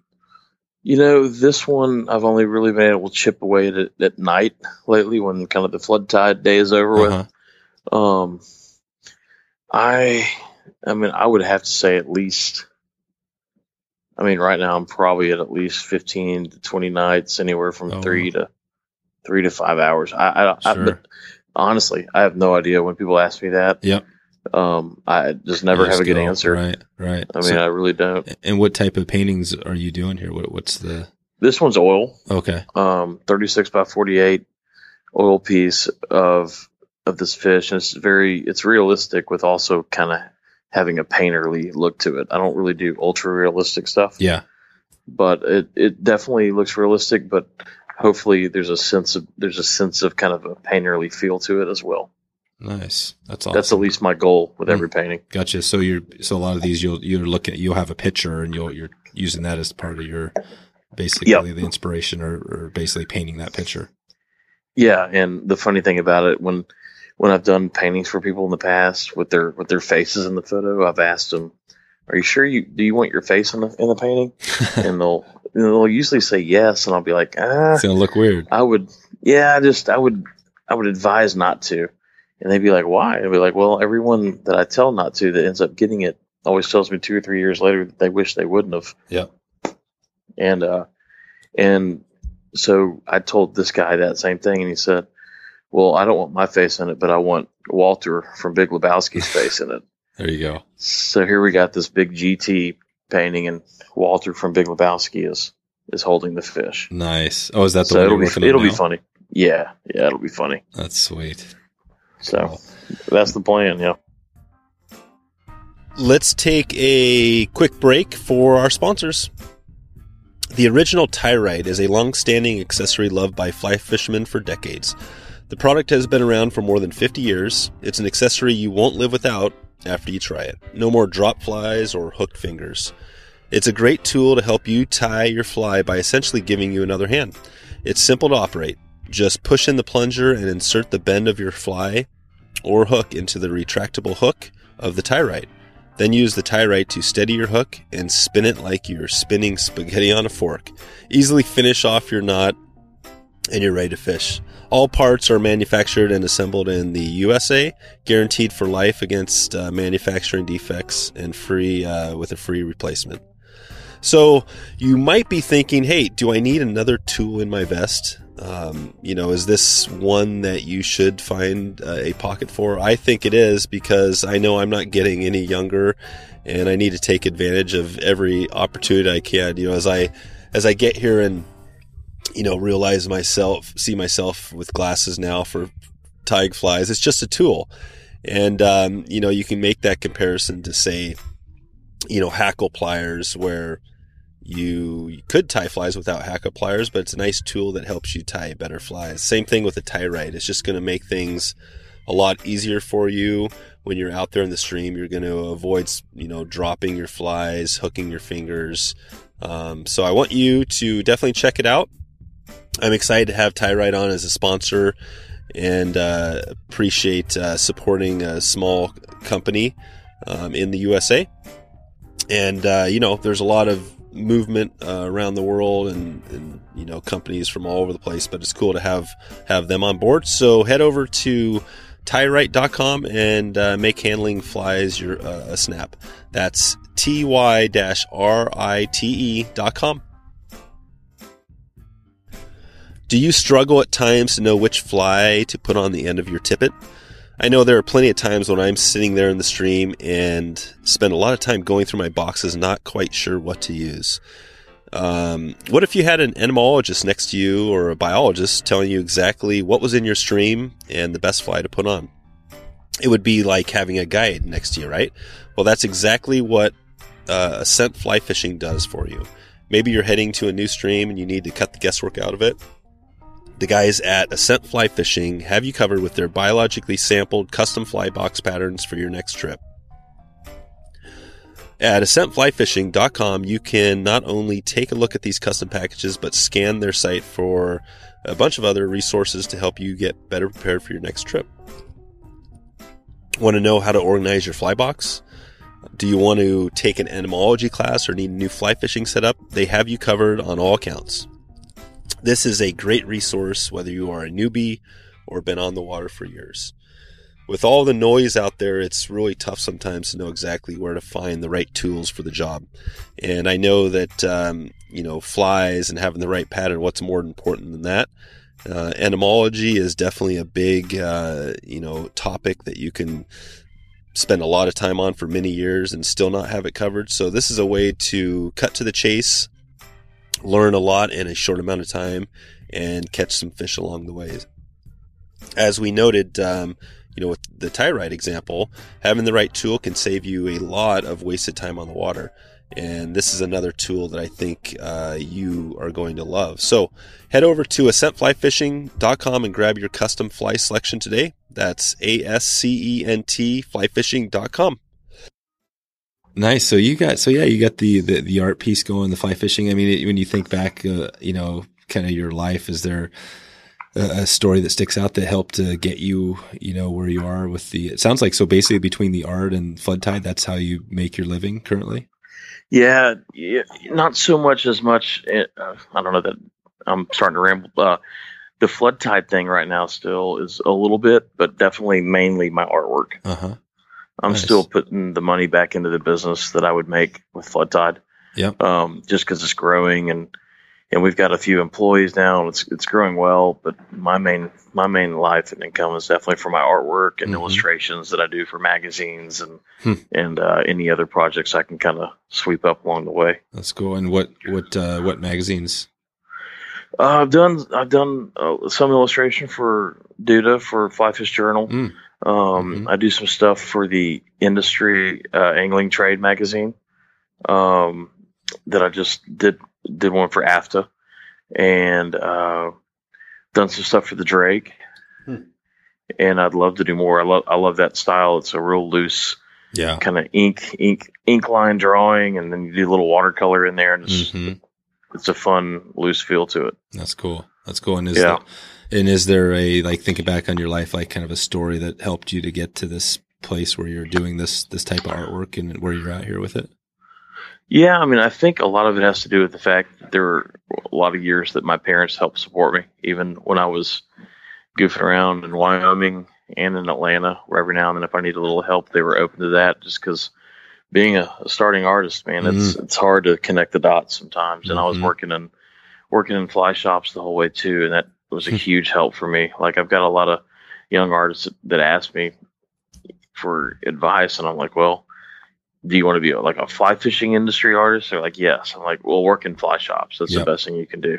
You know, this one I've only really been able to chip away at it at night lately when kind of the flood tide day is over with. Uh-huh. Um, I, I mean, I would have to say at least. I mean, right now I'm probably at at least fifteen to twenty nights, anywhere from three to three to five hours. I, I, I Sure. but honestly, I have no idea when people ask me that. Yep. Um, I just never You have a good go, answer. Right. Right. I mean, So- I really don't. and what type of paintings are you doing here? What, what's the? This one's oil. Okay. um, 36 by 48 oil piece of of this fish and it's very it's realistic with also kind of having a painterly look to it i don't really do ultra realistic stuff Yeah. but it, it definitely looks realistic but hopefully there's a sense of there's a sense of kind of a painterly feel to it as well Nice. That's awesome. that's at least my goal with Hmm. every painting Gotcha. So you're so a lot of these you'll you're looking at you'll have a picture and you'll you're using that as part of your basically Yep. the inspiration or, or basically painting that picture. Yeah, and the funny thing about it when when I've done paintings for people in the past with their with their faces in the photo, I've asked them, "Are you sure you do you want your face in the in the painting?" [laughs] and they'll and they'll usually say yes, and I'll be like, "Ah, it's gonna look weird. I would, yeah, I just I would I would advise not to." And they'd be like, why? I'd be like, well, everyone that I tell not to that ends up getting it always tells me two or three years later that they wish they wouldn't have. Yeah, And, uh, and so I told this guy that same thing and he said, well, I don't want my face in it, but I want Walter from Big Lebowski's [laughs] face in it. There you go. So here we got this big GT painting and Walter from Big Lebowski is, is holding the fish. Nice. Oh, is that the so one it'll you're be, it'll be funny. Yeah. Yeah. It'll be funny. That's sweet. So Cool. that's the plan. Yeah. Let's take a quick break for our sponsors. The original Tie-Rite is a long-standing accessory loved by fly fishermen for decades. The product has been around for more than 50 years. It's an accessory you won't live without after you try it. No more drop flies or hooked fingers. It's a great tool to help you tie your fly by essentially giving you another hand. It's simple to operate. Just push in the plunger and insert the bend of your fly or hook into the retractable hook of the Tie-Rite. Then use the Tie-Rite to steady your hook and spin it like you're spinning spaghetti on a fork. Easily finish off your knot and you're ready to fish. All parts are manufactured and assembled in the USA, guaranteed for life against uh, manufacturing defects and free uh, with a free replacement. So you might be thinking, hey, do I need another tool in my vest? Um, you know, is this one that you should find uh, a pocket for? I think it is because I know I'm not getting any younger, and I need to take advantage of every opportunity I can. You know, as I as I get here and you know realize myself, see myself with glasses now for tig flies. It's just a tool, and um, you know you can make that comparison to say, you know, hackle pliers where you, you could tie flies without hackle pliers, but it's a nice tool that helps you tie better flies. Same thing with a Tie-Rite. It's just going to make things a lot easier for you when you're out there in the stream. You're going to avoid, you know, dropping your flies, hooking your fingers. Um, so I want you to definitely check it out. I'm excited to have Tie-Rite on as a sponsor and uh, appreciate uh, supporting a small company um, in the USA. And, uh, you know, there's a lot of movement uh, around the world and, and, you know, companies from all over the place, but it's cool to have, have them on board. So head over to tyrite.com and uh, make handling flies your uh, a snap. That's ty-rite.com. Do you struggle at times to know which fly to put on the end of your tippet? I know there are plenty of times when I'm sitting there in the stream and spend a lot of time going through my boxes, not quite sure what to use. Um, what if you had an entomologist next to you or a biologist telling you exactly what was in your stream and the best fly to put on? It would be like having a guide next to you, right? Well, that's exactly what uh, Ascent Fly Fishing does for you. Maybe you're heading to a new stream and you need to cut the guesswork out of it. The guys at Ascent Fly Fishing have you covered with their biologically sampled custom fly box patterns for your next trip. At ascentflyfishing.com, you can not only take a look at these custom packages, but scan their site for a bunch of other resources to help you get better prepared for your next trip. Want to know how to organize your fly box? Do you want to take an entomology class or need a new fly fishing setup? They have you covered on all accounts. This is a great resource whether you are a newbie or been on the water for years. With all the noise out there, it's really tough sometimes to know exactly where to find the right tools for the job. And I know that, um, you know, flies and having the right pattern, what's more important than that? Uh, entomology is definitely a big, uh, you know, topic that you can spend a lot of time on for many years and still not have it covered. So this is a way to cut to the chase, learn a lot in a short amount of time, and catch some fish along the way. As we noted, um, you know, with the Tie-Rite example, having the right tool can save you a lot of wasted time on the water. And this is another tool that I think uh, you are going to love. So head over to ascentflyfishing.com and grab your custom fly selection today. That's A S C E N T flyfishing.com. Nice. So you got so yeah, you got the the, the art piece going, the fly fishing. I mean, it, when you think back, uh, you know, kind of your life, is there a, a story that sticks out that helped to get you, you know, where you are with the? It sounds like so. Basically, between the art and flood tide, that's how you make your living currently. Yeah, yeah not so much as much. Uh, I don't know that I'm starting to ramble. Uh, the flood tide thing right now still is a little bit, but definitely mainly my artwork. Uh huh. I'm Nice. still putting the money back into the business that I would make with flood tide. Yep. Um, just because it's growing and and we've got a few employees now. And it's it's growing well, but my main my main life and income is definitely for my artwork and Mhm. illustrations that I do for magazines and Hmm. and uh, any other projects I can kind of sweep up along the way. That's cool. And what what uh, what magazines? Uh, I've done I've done uh, some illustration for Duda for Flyfish Journal. Mm. Um, Mhm. I do some stuff for the industry uh, angling trade magazine. Um, that I just did did one for AFTA, and uh, done some stuff for the Drake. Hmm. And I'd love to do more. I love I love that style. It's a real loose Yeah. kind of ink ink ink line drawing, and then you do a little watercolor in there, and it's hmm it's a fun loose feel to it. That's cool. That's cool. And is Yeah. And is there a like thinking back on your life, like kind of a story that helped you to get to this place where you're doing this this type of artwork and where you're out here with it? Yeah, I mean, I think a lot of it has to do with the fact that there were a lot of years that my parents helped support me, even when I was goofing around in Wyoming and in Atlanta, where every now and then, if I needed a little help, they were open to that. Just because being a, a starting artist, man, it's it's hard to connect the dots sometimes. And I was Mhm. working in working in fly shops the whole way too, and that was a [laughs] huge help for me. Like I've got a lot of young artists that ask me for advice, and I'm like, well do you want to be like a fly fishing industry artist? They're like, yes. I'm like, well, work in fly shops. That's Yep. the best thing you can do.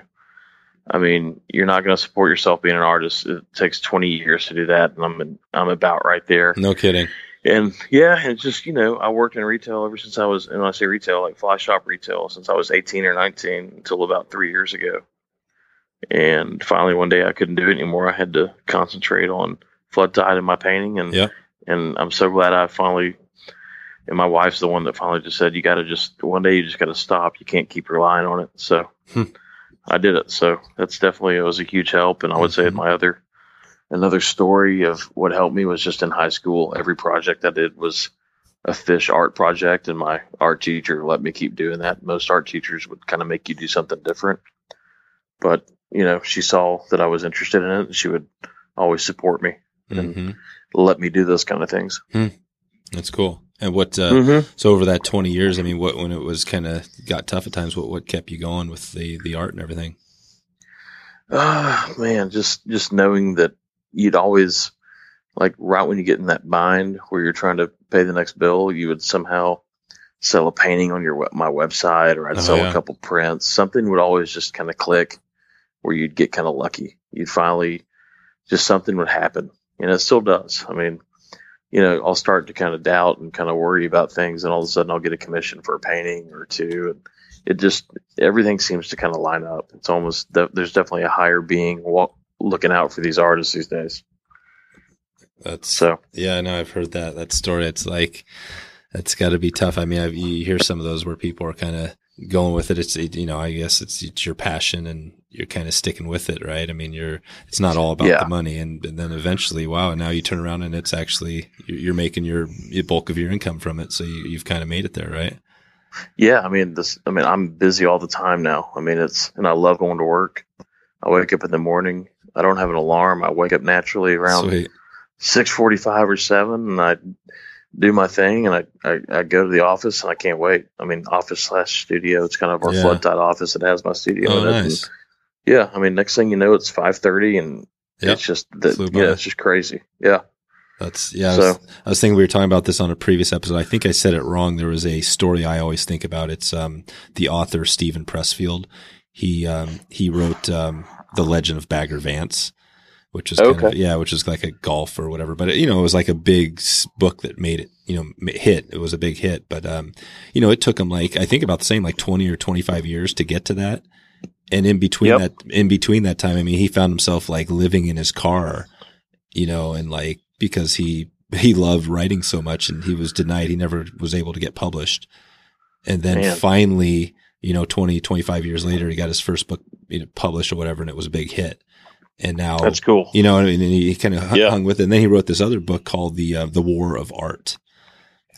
I mean, you're not going to support yourself being an artist. It takes 20 years to do that, and I'm I'm about right there. No kidding. And yeah, it's just you know, I worked in retail ever since I was, and when I say retail, like fly shop retail, since I was 18 or 19 until about three years ago. And finally, one day I couldn't do it anymore. I had to concentrate on flood tide in my painting, and Yeah. and I'm so glad I finally. And my wife's the one that finally just said, "You got to just one day you just got to stop. You can't keep relying on it." So Hmm. I did it. So that's definitely it was a huge help. And I would say Mhm. my other another story of what helped me was just in high school. Every project I did was a fish art project, and my art teacher let me keep doing that. Most art teachers would kind of make you do something different, but you know, she saw that I was interested in it, and she would always support me and hmm let me do those kind of things. That's cool. And what? Uh, mm-hmm. So over that 20 years, I mean, what when it was kind of got tough at times, what what kept you going with the the art and everything? Ah, man, just just knowing that you'd always like right when you get in that bind where you're trying to pay the next bill, you would somehow sell a painting on your my website, or I'd Oh, sell yeah. a couple prints. Something would always just kind of click, where you'd get kind of lucky. You'd finally just something would happen, and it still does. I mean, you know, I'll start to kind of doubt and kind of worry about things, and all of a sudden I'll get a commission for a painting or two, and it just everything seems to kind of line up. It's almost there's definitely a higher being wa- looking out for these artists these days. That's So Yeah, I know I've heard that that story. It's like it's got to be tough. I mean, I've, you hear some of those where people are kind of going with it. It's you know, I guess it's, it's your passion and you're kind of sticking with it, right? I mean, you're it's not all about Yeah. the money, and, and then eventually, wow, now you turn around and it's actually you're, making your, bulk of your income from it. So you, you've kind of made it there, right? yeah, I mean this. I mean I'm busy all the time now. I mean it's and I love going to work. I wake up in the morning. I don't have an alarm. I wake up naturally around six forty five or seven, and I do my thing, and I, I I go to the office, and I can't wait. I mean office slash studio. It's kind of our Yeah. flood tide office. It has my studio Oh, in it. nice. Yeah, I mean next thing you know, it's five thirty, and Yep. it's just that. Flew by. Yeah, it's just crazy. Yeah. That's yeah. I So- was, I was thinking we were talking about this on a previous episode. I think I said it wrong. There was a story I always think about. It's um, the author Steven Pressfield. He um, he wrote um, the Legend of Bagger Vance, which is kind of, Okay. yeah, which is like a golf or whatever. But it, you know, it was like a big book that made it you know hit. It was a big hit. But um, you know, it took him like I think about the same like twenty or twenty five years to get to that. And in between Yep. that, in between that time, I mean, he found himself like living in his car, you know, and like because he he loved writing so much and he was denied he never was able to get published. And then Man. finally, you know, 20, 25 years later, he got his first book you know, published or whatever, and it was a big hit. And now, That's cool. you know, I and he kind of Yeah. hung with it. And then he wrote this other book called the uh, the War of Art.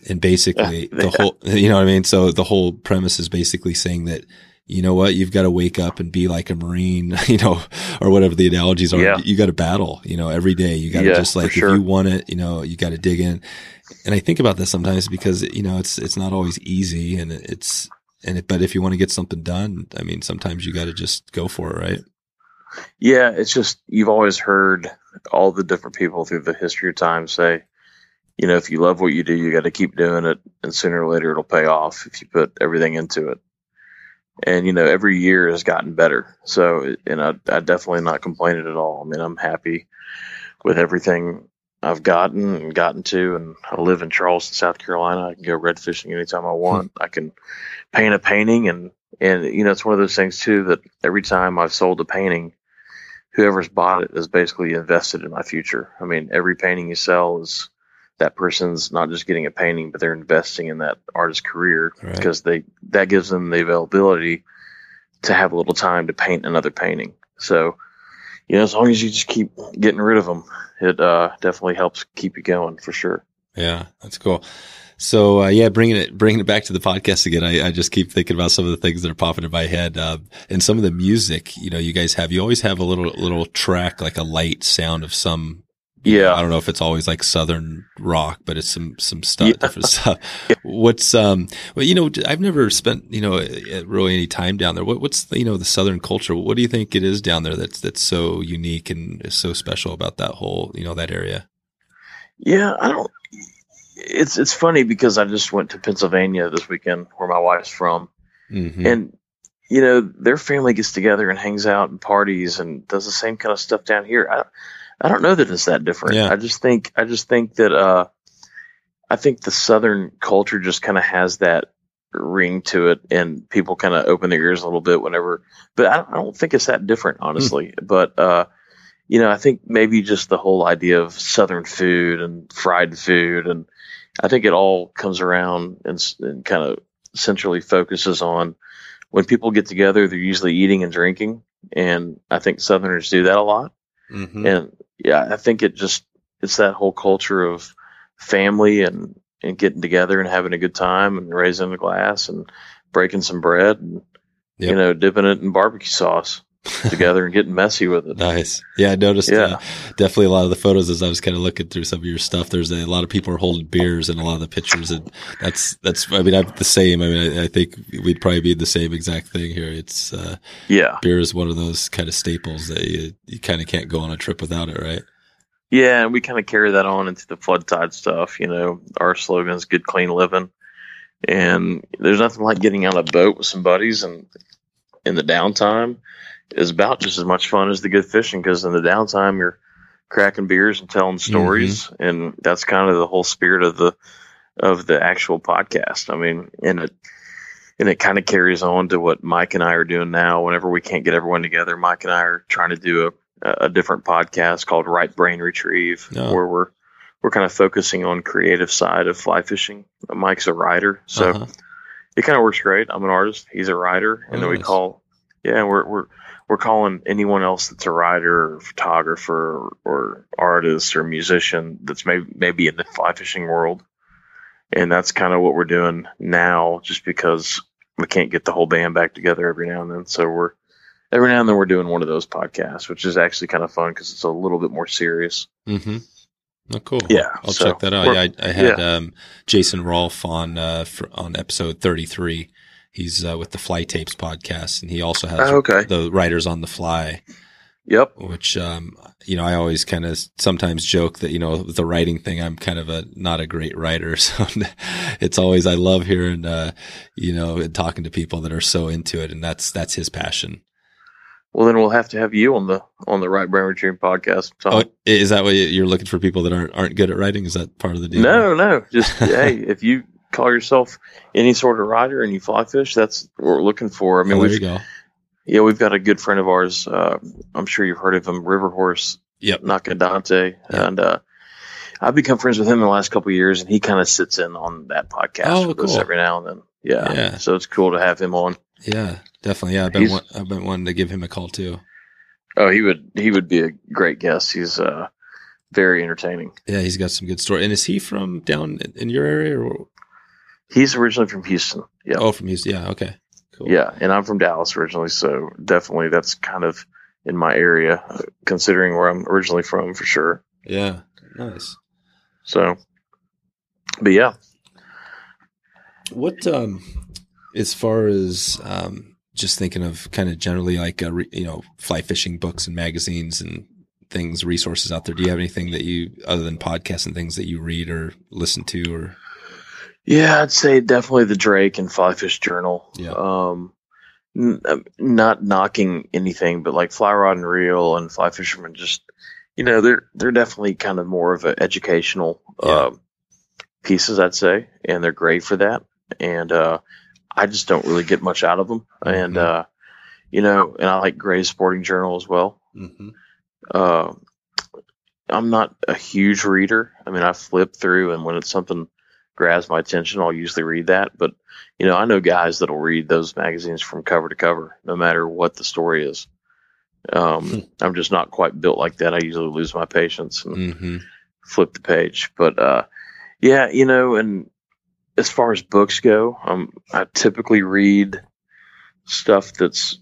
And basically, [laughs] the whole, you know what I mean. So the whole premise is basically saying that you know what? You've got to wake up and be like a Marine, [laughs] you know, or whatever the analogies are. Yeah. You got to battle, you know, every day. You got to Yeah, just like, sure. if you want it, you know, you got to dig in. And I think about this sometimes because, you know, it's, it's not always easy and it's, and it, but if you want to get something done, I mean, sometimes you got to just go for it, right? Yeah, it's just you've always heard all the different people through the history of time say, you know, if you love what you do, you got to keep doing it, and sooner or later it'll pay off if you put everything into it. And you know, every year has gotten better. So, and I, I definitely not complaining at all. I mean, I'm happy with everything I've gotten and gotten to, and I live in Charleston, South Carolina. I can go red fishing anytime I want. Hmm. I can paint a painting, and and you know, it's one of those things too that every time I've sold a painting whoever's bought it is basically invested in my future. I mean, every painting you sell is that person's not just getting a painting, but they're investing in that artist's career Right. because they that gives them the availability to have a little time to paint another painting. So, you know, as long as you just keep getting rid of them, it uh, definitely helps keep you going for sure. Yeah, that's cool. So uh, yeah, bringing it bringing it back to the podcast again. I, I just keep thinking about some of the things that are popping in my head, uh, and some of the music. You know, you guys have you always have a little little track like a light sound of some. Yeah i don't know if it's always like southern rock, but it's some some stuff Yeah. different stuff. What's um? Well, you know, I've never spent you know uh, really any time down there. What, what's the, you know the southern culture? What do you think it is down there that's that's so unique and is so special about that whole you know that area? yeah. I don't. It's it's funny because I just went to Pennsylvania this weekend, where my wife's from, Mm-hmm. and you know their family gets together and hangs out and parties and does the same kind of stuff down here i, I don't know that it's that different Yeah. i just think i just think that uh i think the southern culture just kind of has that ring to it and people kind of open their ears a little bit whenever but i, I don't think it's that different honestly but uh you know i think maybe just the whole idea of southern food and fried food and i think it all comes around and, s- and kind of centrally focuses on when people get together, they're usually eating and drinking. And I think Southerners do that a lot. Mm-hmm. And yeah, I think it just, it's that whole culture of family and, and getting together and having a good time and raising a glass and breaking some bread and, Yep. you know, dipping it in barbecue sauce together and getting messy with it. Nice. Yeah, I noticed Yeah. uh, definitely a lot of the photos as I was kind of looking through some of your stuff. There's a, lot of people are holding beers in a lot of the pictures, and that's that's. I mean, I'm the same. I mean, I, I think we'd probably be the same exact thing here. It's uh, Yeah. beer is one of those kind of staples that you you kind of can't go on a trip without it, right? Yeah, and we kind of carry that on into the flood tide stuff. You know, our slogan is "Good Clean Living," and there's nothing like getting on a boat with some buddies and in the downtime is about just as much fun as the good fishing because in the downtime you're cracking beers and telling stories, and that's kind of the whole spirit of the of the actual podcast. I mean, and it and it kind of carries on to what Mike and I are doing now. Whenever we can't get everyone together, Mike and I are trying to do a a different podcast called Right Brain Retrieve, where we're we're kind of focusing on creative side of fly fishing. Mike's a writer, so Uh-huh. it kind of works great. I'm an artist; he's a writer, and then we Nice. call yeah, we're we're we're calling anyone else that's a writer, or photographer, or, or artist, or musician that's maybe maybe in the fly fishing world, and that's kind of what we're doing now, just because we can't get the whole band back together every now and then. So we're every now and then we're doing one of those podcasts, which is actually kind of fun because it's a little bit more serious. Mm-hmm. Oh, cool. Yeah, I'll so check that out. Yeah, I, I had um, Jason Rolfe on uh, for, on episode 33. He's uh, with the Fly Tapes podcast, and he also has Oh, okay. the Writers on the Fly. Yep. which um you know I always kind of sometimes joke that you know the writing thing I'm kind of a not a great writer [laughs] so it's always I love hearing uh you know and talking to people that are so into it and that's that's his passion. Well, then we'll have to have you on the on the Right Brain Retrieve podcast. Tom. Oh, is that what you're looking for people that aren't aren't good at writing? Is that part of the deal? No, no. Just [laughs] hey, if you call yourself any sort of writer and you fly fish, that's what we're looking for. I mean, oh, there you go. yeah, we've got a good friend of ours. Uh, I'm sure you've heard of him, River Horse Yep. Nakadate, Yeah. and uh, I've become friends with him in the last couple of years, and he kind of sits in on that podcast Oh, with us every now and then. Yeah. Yeah. so it's cool to have him on. Yeah, definitely. Yeah, I've been I've been wanting to give him a call too. Oh, he would he would be a great guest. He's uh, very entertaining. Yeah, he's got some good story. And is he from down in your area or He's originally from Houston. Yeah. oh from Houston? Yeah, okay, Cool. Yeah, and I'm from Dallas originally, so definitely that's kind of in my area, considering where I'm originally from for sure. Yeah. Nice. So, but yeah, What um, as far as um, just thinking of kind of generally like uh, re, you know fly fishing books and magazines and things resources out there. Do you have anything that you other than podcasts and things that you read or listen to or yeah, I'd say definitely the Drake and Fly Fish Journal. Yeah. Um, n- uh, not knocking anything, but like Fly Rod and Reel and Fly Fisherman, just you know, they're they're definitely kind of more of an educational Yeah. um, pieces, I'd say, and they're great for that. And uh, I just don't really get much out of them. And Mhm. uh, you know, and I like Gray's Sporting Journal as well. mm-hmm. Uh, I'm not a huge reader. I mean, I flip through, and when it's something grabs my attention, I'll usually read that. But you know, I know guys that'll read those magazines from cover to cover, no matter what the story is. Um, Hmm. I'm just not quite built like that. I usually lose my patience and Mm-hmm. flip the page. But uh, yeah, you know, and as far as books go, um, I typically read stuff that's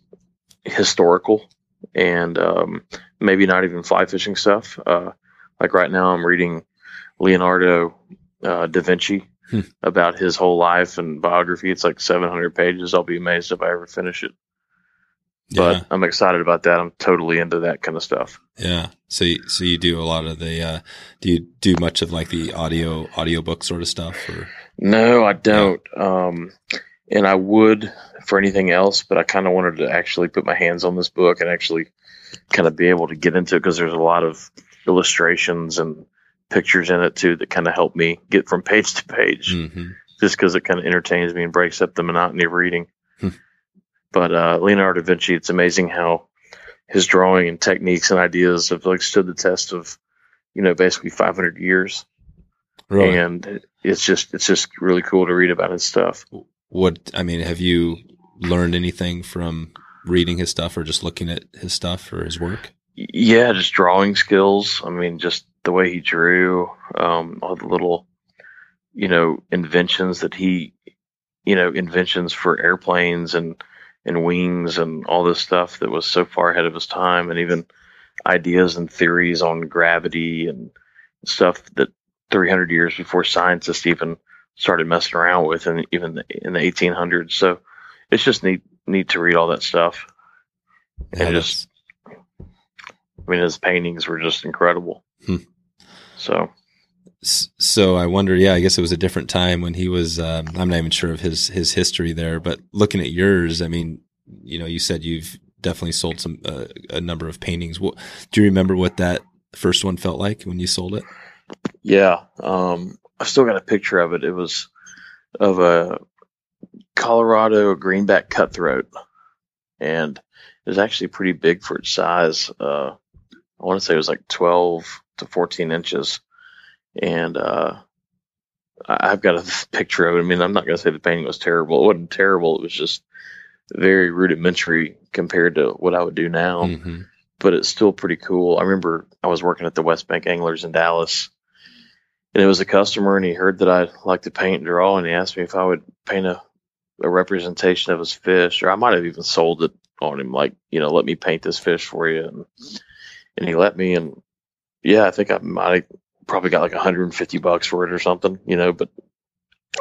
historical and um, maybe not even fly fishing stuff. Uh, like right now, I'm reading Leonardo uh, da Vinci Hmm. about his whole life and biography. It's like 700 pages. I'll be amazed if I ever finish it. Yeah. But I'm excited about that. I'm totally into that kind of stuff. Yeah. So you, so you do a lot of the uh do you do much of like the audio audiobook sort of stuff or No, I don't. Um, and I would for anything else, but I kind of wanted to actually put my hands on this book and actually kind of be able to get into it because there's a lot of illustrations and pictures in it too that kind of help me get from page to page mm-hmm. just because it kind of entertains me and breaks up the monotony of reading. Hmm. but uh, Leonardo da Vinci, it's amazing how his drawing and techniques and ideas have like stood the test of, you know, basically 500 years Really? and it's just it's just really cool to read about his stuff. What I mean, have you learned anything from reading his stuff or just looking at his stuff or his work? Yeah, just drawing skills. I mean, just the way he drew, um, all the little, you know, inventions that he, you know, inventions for airplanes and and wings and all this stuff that was so far ahead of his time, and even ideas and theories on gravity and stuff that 300 years before scientists even started messing around with, and even the, in the 1800s. So it's just neat neat to read all that stuff. And just I mean, his paintings were just incredible. Hmm. So So I wonder, yeah, I guess it was a different time when he was. Um, I'm not even sure of his his history there, but looking at yours, I mean, you know, you said you've definitely sold some uh, a number of paintings. What do you remember? What that first one felt like when you sold it? yeah, um, I've still got a picture of it. It was of a Colorado greenback cutthroat, and it was actually pretty big for its size. Uh, I want to say it was like 12 to 14 inches, and uh, I've got a [laughs] picture of it. I mean, I'm not going to say the painting was terrible. It wasn't terrible. It was just very rudimentary compared to what I would do now. Mm-hmm. but it's still pretty cool. I remember I was working at the West Bank Anglers in Dallas, and it was a customer, and he heard that I like to paint and draw, and he asked me if I would paint a, a representation of his fish, or I might have even sold it on him, like you know, let me paint this fish for you, and and he let me, and yeah, I think I might probably got like 150 bucks for it or something, you know, but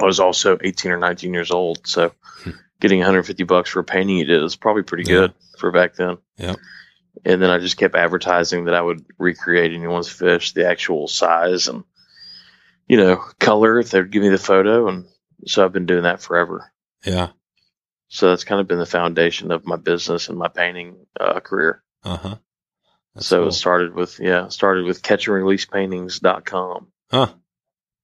I was also 18 or 19 years old, so Hmm. getting 150 bucks for a painting he did is probably pretty Yeah. good for back then. Yeah. And then I just kept advertising that I would recreate anyone's fish, the actual size and you know color if they'd give me the photo, and so I've been doing that forever. Yeah. So that's kind of been the foundation of my business and my painting uh, career. Uh huh. So it started with yeah, started with catchandreleasepaintings.com. Huh.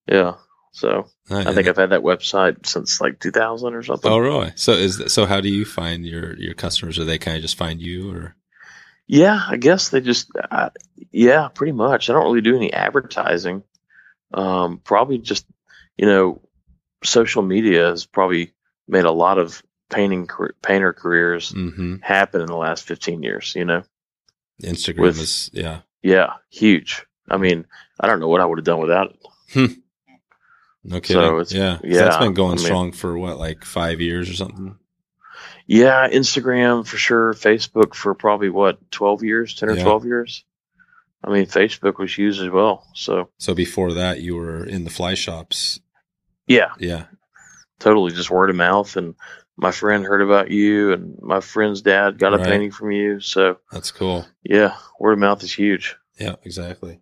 Yeah. So Nice. I think I've had that website since like 2000 or something. Oh, really? So is that, so? How do you find your your customers? Or they kind of just find you, or Yeah, I guess they just, uh, yeah, pretty much. I don't really do any advertising. Um, probably just, you know, social media has probably made a lot of painting painter careers mm-hmm. happen in the last 15 years. You know, Instagram With- is yeah. yeah, huge. I mean, I don't know what I would have done without it. Hmm. No kidding. So it's- yeah. So yeah, that's been going I mean- strong for what, like five years or something. Mm-hmm. Yeah, Instagram for sure. Facebook for probably what twelve years, ten or Yeah. twelve years. I mean, Facebook was used as well. So So before that, you were in the fly shops. yeah, Yeah. totally just word of mouth. And my friend heard about you, and my friend's dad got a painting from you. So That's cool. yeah, word of mouth is huge. Yeah, exactly.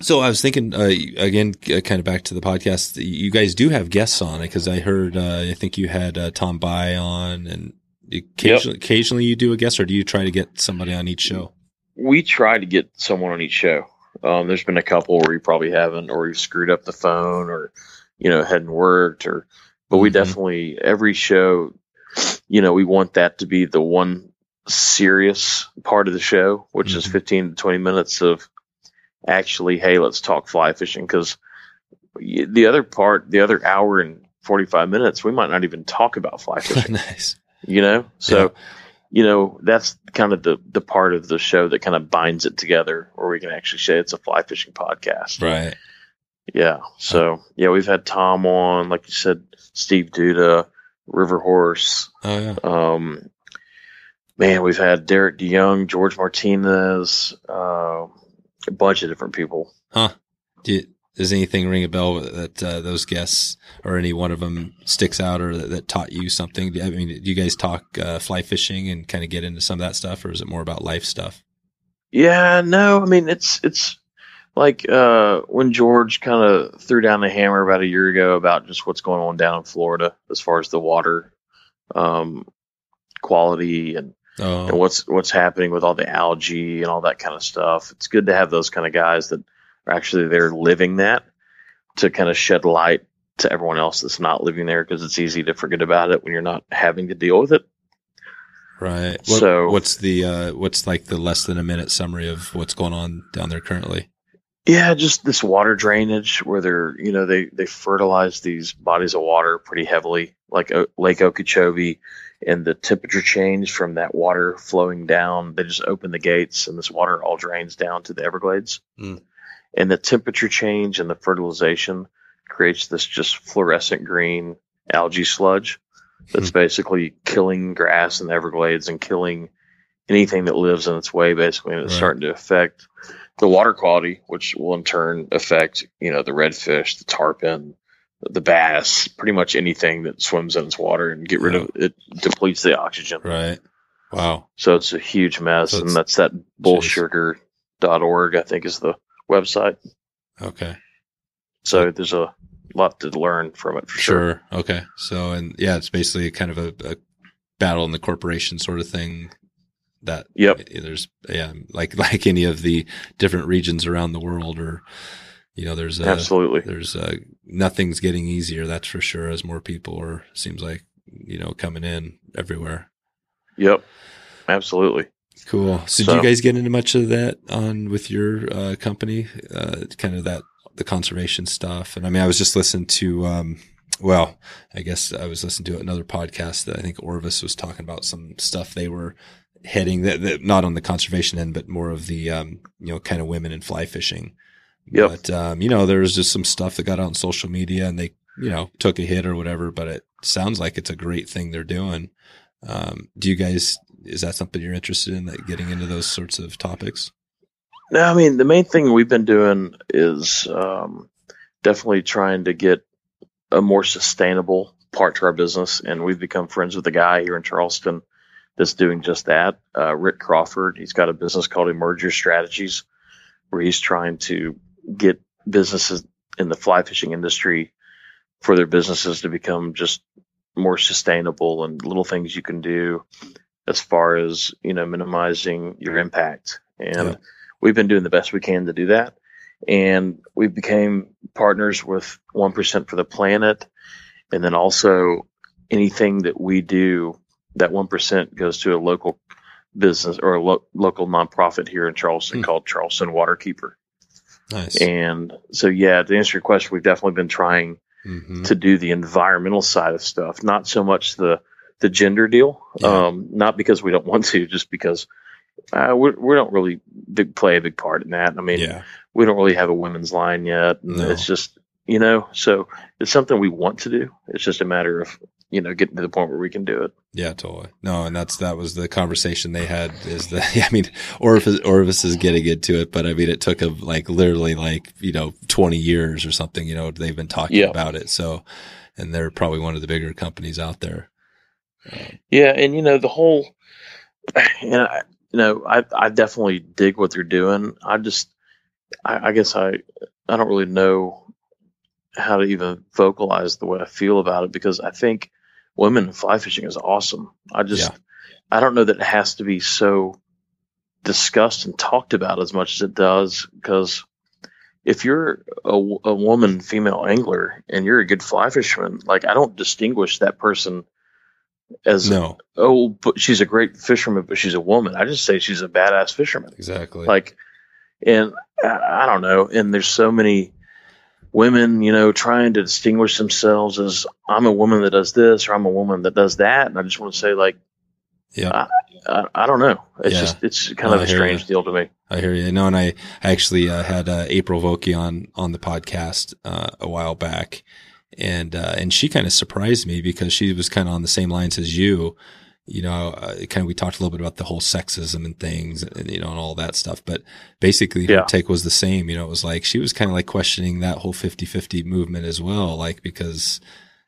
So I was thinking uh, again, uh, kind of back to the podcast. You guys do have guests on it because I heard. Uh, I think you had uh, Tom Bie on, and occasionally, occasionally you do a guest, or do you try to get somebody on each show? We try to get someone on each show. Um, there's been a couple where you probably haven't, or you've screwed up the phone, or you know hadn't worked, or. But we Mhm. definitely every show, you know, we want that to be the one serious part of the show, which is Mhm. 15 to 20 minutes of actually, hey, let's talk fly fishing. Because the other part, the other hour and 45 minutes, we might not even talk about fly [laughs] fishing, nice. you know? So, you know, that's kind of the, the part of the show that kind of binds it together where we can actually say it's a fly fishing podcast. Right. Yeah. So, yeah, we've had Tom on, like you said, Steve Duda, River Horse. Oh yeah. Um, man, we've had Derek DeYoung, George Martinez, uh, a bunch of different people. Do you, does anything ring a bell that uh, those guests or any one of them sticks out or that, that taught you something? I mean, do you guys talk uh, fly fishing and kind of get into some of that stuff, or is it more about life stuff? Yeah, no, I mean it's it's like uh, when George kind of threw down the hammer about a year ago about just what's going on down in Florida as far as the water um, quality and, and Oh, what's what's happening with all the algae and all that kind of stuff. It's good to have those kind of guys that are actually there living that to kind of shed light to everyone else that's not living there because it's easy to forget about it when you're not having to deal with it. right. What, so- what's the uh, what's like the less than a minute summary of what's going on down there currently? Yeah, just this water drainage where they're, you know, they, they fertilize these bodies of water pretty heavily, like o- Lake Okeechobee, and the temperature change from that water flowing down. They just open the gates and this water all drains down to the Everglades. Mm. And the temperature change and the fertilization creates this just fluorescent green algae sludge that's basically killing grass in the Everglades and killing anything that lives in its way, basically. And it's Right. starting to affect the water quality, which will in turn affect, you know, the redfish, the tarpon, the bass, pretty much anything that swims in its water and get rid of it depletes the oxygen. Right. Wow. So it's a huge mess. So and that's that bullsugar.org, I think is the website. Okay. So there's a lot to learn from it for sure. Sure. Okay. So, and yeah, it's basically kind of a, a battle in the corporation sort of thing. That Yep. there's yeah, like [laughs] like any of the different regions around the world, or you know, there's a, Absolutely. there's uh nothing's getting easier. That's for sure. As more people are seems like you know coming in everywhere. Yep. Absolutely. Cool. So, do So- you guys get into much of that on with your uh, company? Uh, kind of that the conservation stuff. And I mean, I was just listening to, um, well, I guess I was listening to another podcast that I think Orvis was talking about some stuff they were heading that, that not on the conservation end, but more of the, um, you know, kind of women in fly fishing. Yep. But, um, you know, there was just some stuff that got out on social media and they, you know, took a hit or whatever, but it sounds like it's a great thing they're doing. Um, do you guys, is that something you're interested in that getting into those sorts of topics? No, I mean the main thing we've been doing is um, definitely trying to get a more sustainable part to our business, and we've become friends with a guy here in Charleston that's doing just that. Uh, Rick Crawford. He's got a business called Emerger Strategies, where he's trying to get businesses in the fly fishing industry for their businesses to become just more sustainable and little things you can do as far as you know minimizing your impact and Yeah. we've been doing the best we can to do that. And we became partners with 1% for the planet. And then also anything that we do, that 1% goes to a local business or a lo- local nonprofit here in Charleston Hmm. called Charleston Waterkeeper. Nice. And so, yeah, to answer your question, we've definitely been trying hmm to do the environmental side of stuff, not so much the the gender deal. Yeah. Um, not because we don't want to, just because uh, we we don't really big, play a big part in that. I mean, yeah. we don't really have a women's line yet, and No. it's just you know, so it's something we want to do. It's just a matter of you know, getting to the point where we can do it. Yeah, totally. No, and that's that was the conversation they had. Is that [laughs] I mean, Orvis Orvis is getting into it, but I mean, it took them like literally like you know twenty years or something. You know, they've been talking Yeah. about it. So, and they're probably one of the bigger companies out there. Yeah, and you know the whole, [sighs] you know, I- you know, I I definitely dig what they're doing. I just, I, I guess I I don't really know how to even vocalize the way I feel about it because I think women in fly fishing is awesome. I just, Yeah. I don't know that it has to be so discussed and talked about as much as it does because if you're a, a woman female angler and you're a good fly fisherman like i don't distinguish that person as No, oh, but she's a great fisherman, but she's a woman. I just say she's a badass fisherman. exactly. Like, and I, I don't know. And there's so many women, you know, trying to distinguish themselves as I'm a woman that does this or I'm a woman that does that. And I just want to say, like, yeah, I, I don't know. It's Yeah. just, it's kind of I a strange you. deal to me. I hear you. No, and I, I actually uh, had uh, April Vokey on on the podcast uh, a while back, and uh, and she kind of surprised me because she was kind of on the same lines as you. You know, uh, kind of we talked a little bit about the whole sexism and things, and you know, and all that stuff. But basically, her take was the same. You know, it was like she was kind of like questioning that whole 50-50 movement as well, like because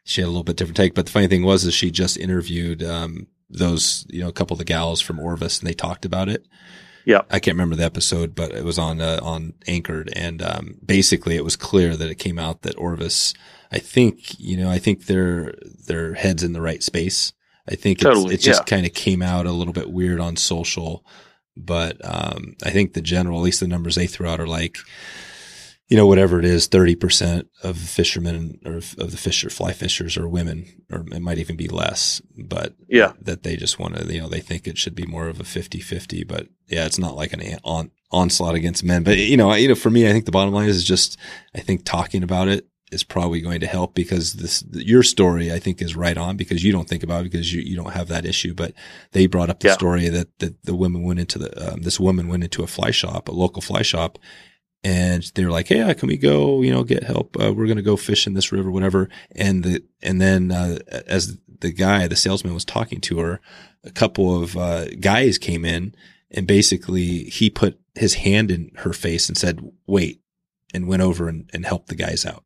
she had a little bit different take. But the funny thing was, is she just interviewed um, those, you know, a couple of the gals from Orvis, and they talked about it. Yeah. I can't remember the episode, but it was on uh, on Anchored, and um, basically it was clear that it came out that Orvis. I think you know, I think their their heads in the right space. I think it's, Totally, it just yeah. kind of came out a little bit weird on social, but um, I think the general, at least the numbers they threw out, are like, you know, whatever it is, thirty percent of fishermen or of the fisher fly fishers are women, or it might even be less. But Yeah. that they just want to, you know, they think it should be more of a 50-50, but yeah, it's not like an on, onslaught against men. But you know, I, you know, for me, I think the bottom line is just, I think talking about it is probably going to help because this, your story, I think is right on because you don't think about it because you, you don't have that issue, but they brought up the Yeah. story that, that the women went into the, um, this woman went into a fly shop, a local fly shop. And they were like, "Hey, can we go? You know, get help. Uh, we're gonna go fish in this river, whatever." And the and then uh, as the guy, the salesman, was talking to her, a couple of uh, guys came in and basically he put his hand in her face and said, wait, and went over and, and helped the guys out.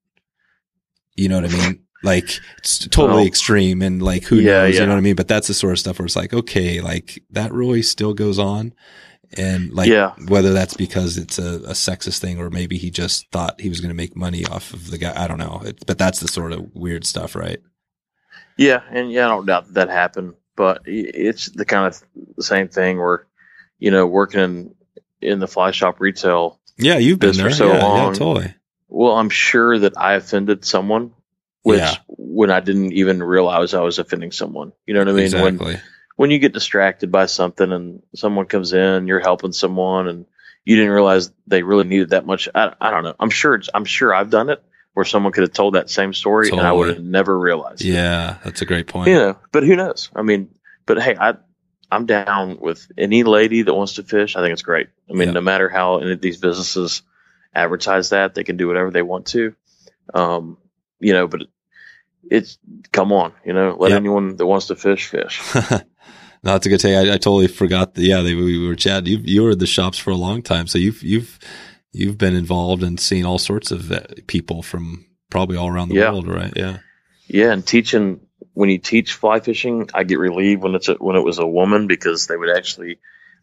You know what I mean? Like it's totally Oh. extreme and like who Yeah, knows, you know what I mean? But that's the sort of stuff where it's like, okay, like that really still goes on. And like Yeah. whether that's because it's a, a sexist thing or maybe he just thought he was going to make money off of the guy. I don't know. It, but that's the sort of weird stuff, right? Yeah, and yeah, I don't doubt that, that happened, but it's the kind of the same thing where, you know, working in in the fly shop retail. Yeah, you've been This for there. so yeah, yeah, long. totally. Well, I'm sure that I offended someone, which Yeah. when I didn't even realize I was offending someone. You know what I mean? When exactly. when you get distracted by something and someone comes in, you're helping someone, and you didn't realize they really needed that much. I, I don't know. I'm sure. It's, I'm sure I've done it where someone could have told that same story and I would have never realized. it. yeah, that's a great point. you know, but who knows? I mean, but hey, I I'm down with any lady that wants to fish. I think it's great. I mean, Yeah. no matter how any of these businesses advertise that, they can do whatever they want to. Um, you know, but it's come on, you know, let Yeah. anyone that wants to fish fish. [laughs] no, that's a good take. I, I totally forgot. That, yeah, they, we were chatting. You you were at the shops for a long time, so you've you've you've been involved and seen all sorts of uh, people from probably all around the Yeah. world, right? Yeah, Yeah, and teaching when you teach fly fishing, I get relieved when it's a, when it was a woman because they would actually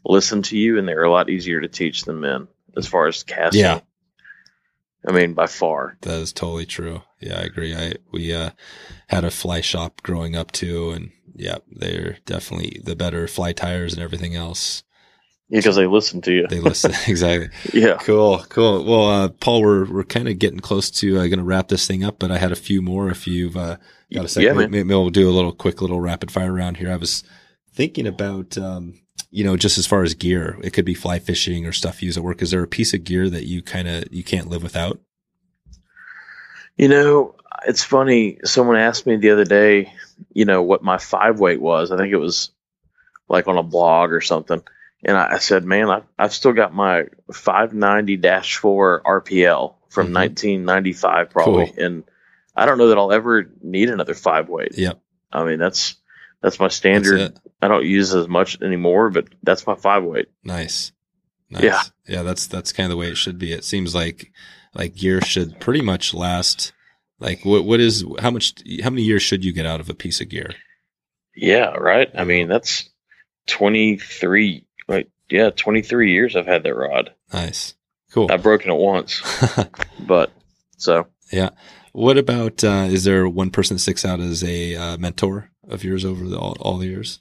listen to you, and they're a lot easier to teach than men as far as casting. Yeah. I mean, by far. that is totally true. Yeah, I agree. I we uh, had a fly shop growing up too, and yeah, they're definitely the better fly tires and everything else. because they listen to you. They listen [laughs] exactly. yeah. Cool, cool. Well, uh, Paul, we're we're kind of getting close to uh, going to wrap this thing up, but I had a few more. If you've uh, got a second, Yeah, man. maybe we'll do a little quick little rapid fire round here. I was thinking about, um, you know, just as far as gear, it could be fly fishing or stuff you use at work. Is there a piece of gear that you kind of you can't live without? You know, it's funny. Someone asked me the other day, you know, what my five weight was. I think it was like on a blog or something. And I, I said, man, I, I've still got my 590 4 RPL from Mhm. 1995, probably. Cool. And I don't know that I'll ever need another five weight. Yeah. I mean, that's that's my standard. That's. I don't use as much anymore, but that's my five weight. Nice. Nice. Yeah. Yeah. That's, that's kind of the way it should be. It seems like, like gear should pretty much last. Like what, what is, how much, how many years should you get out of a piece of gear? Yeah, right. I mean, that's twenty three. Wait, yeah, twenty three years I've had that rod. Nice. Cool. I've broken it once, [laughs] but so Yeah. what about, uh, is there one person that sticks out as a uh, mentor of yours over the, all, all the years?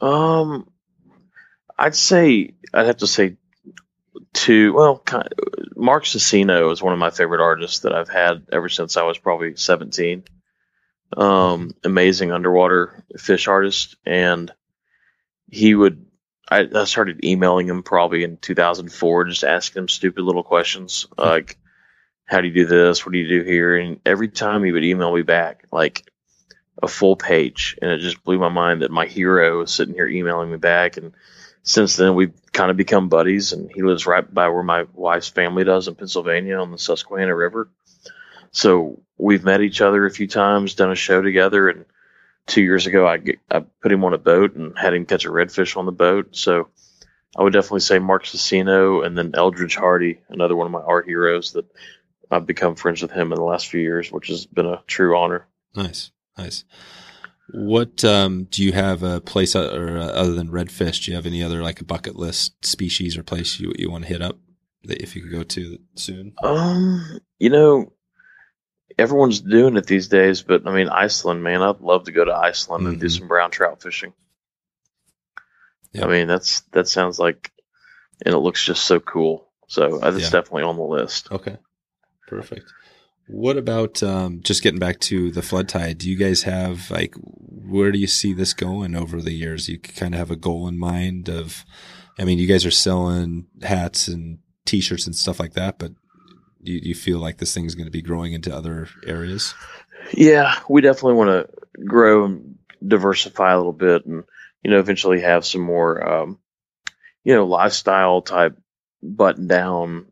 um, I'd say I'd have to say two. Well, kind Mark Susinno is one of my favorite artists that I've had ever since I was probably seventeen. Um, amazing underwater fish artist, and he would. I, I started emailing him probably in 2004, just asking him stupid little questions like, "How do you do this? What do you do here?" And every time he would email me back, like a full page, and it just blew my mind that my hero was sitting here emailing me back. And since then, we've kind of become buddies. And he lives right by where my wife's family does in Pennsylvania on the Susquehanna River. So we've met each other a few times, done a show together, and two years ago, I, I put him on a boat and had him catch a redfish on the boat. So I would definitely say Mark Susinno and then Eldridge Hardy, another one of my art heroes that I've become friends with him in the last few years, which has been a true honor. Nice. Nice. What, um, do you have a place uh, or uh, other than redfish? Do you have any other like a bucket list species or place you, you want to hit up that if you could go to soon? Um, you know, everyone's doing it these days, but I mean, Iceland, man, I'd love to go to Iceland and do Mhm. some brown trout fishing. Yeah. I mean, that's that sounds like, and it looks just so cool. So uh, that's Yeah. definitely on the list. Okay. Perfect. What about um, just getting back to the flood tide? Do you guys have like where do you see this going over the years? You kind of have a goal in mind of, I mean, you guys are selling hats and T-shirts and stuff like that, but do you, you feel like this thing's going to be growing into other areas? Yeah, we definitely want to grow and diversify a little bit, and you know, eventually have some more, um, you know, lifestyle type button down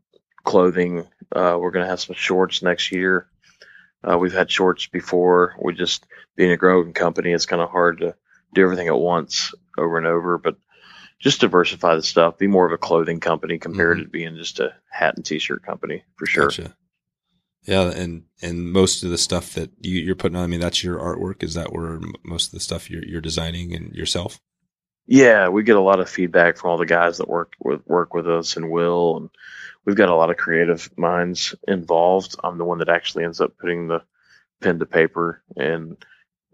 clothing. Uh, we're going to have some shorts next year. Uh, we've had shorts before. We just being a growing company, it's kind of hard to do everything at once over and over, but just diversify the stuff. Be more of a clothing company compared to being just a hat and t-shirt company for sure. Gotcha. Yeah, and and most of the stuff that you, you're putting on, I mean, that's your artwork. Is that where most of the stuff you're you're designing and yourself? Yeah, we get a lot of feedback from all the guys that work with work with us and will, and we've got a lot of creative minds involved. I'm the one that actually ends up putting the pen to paper, and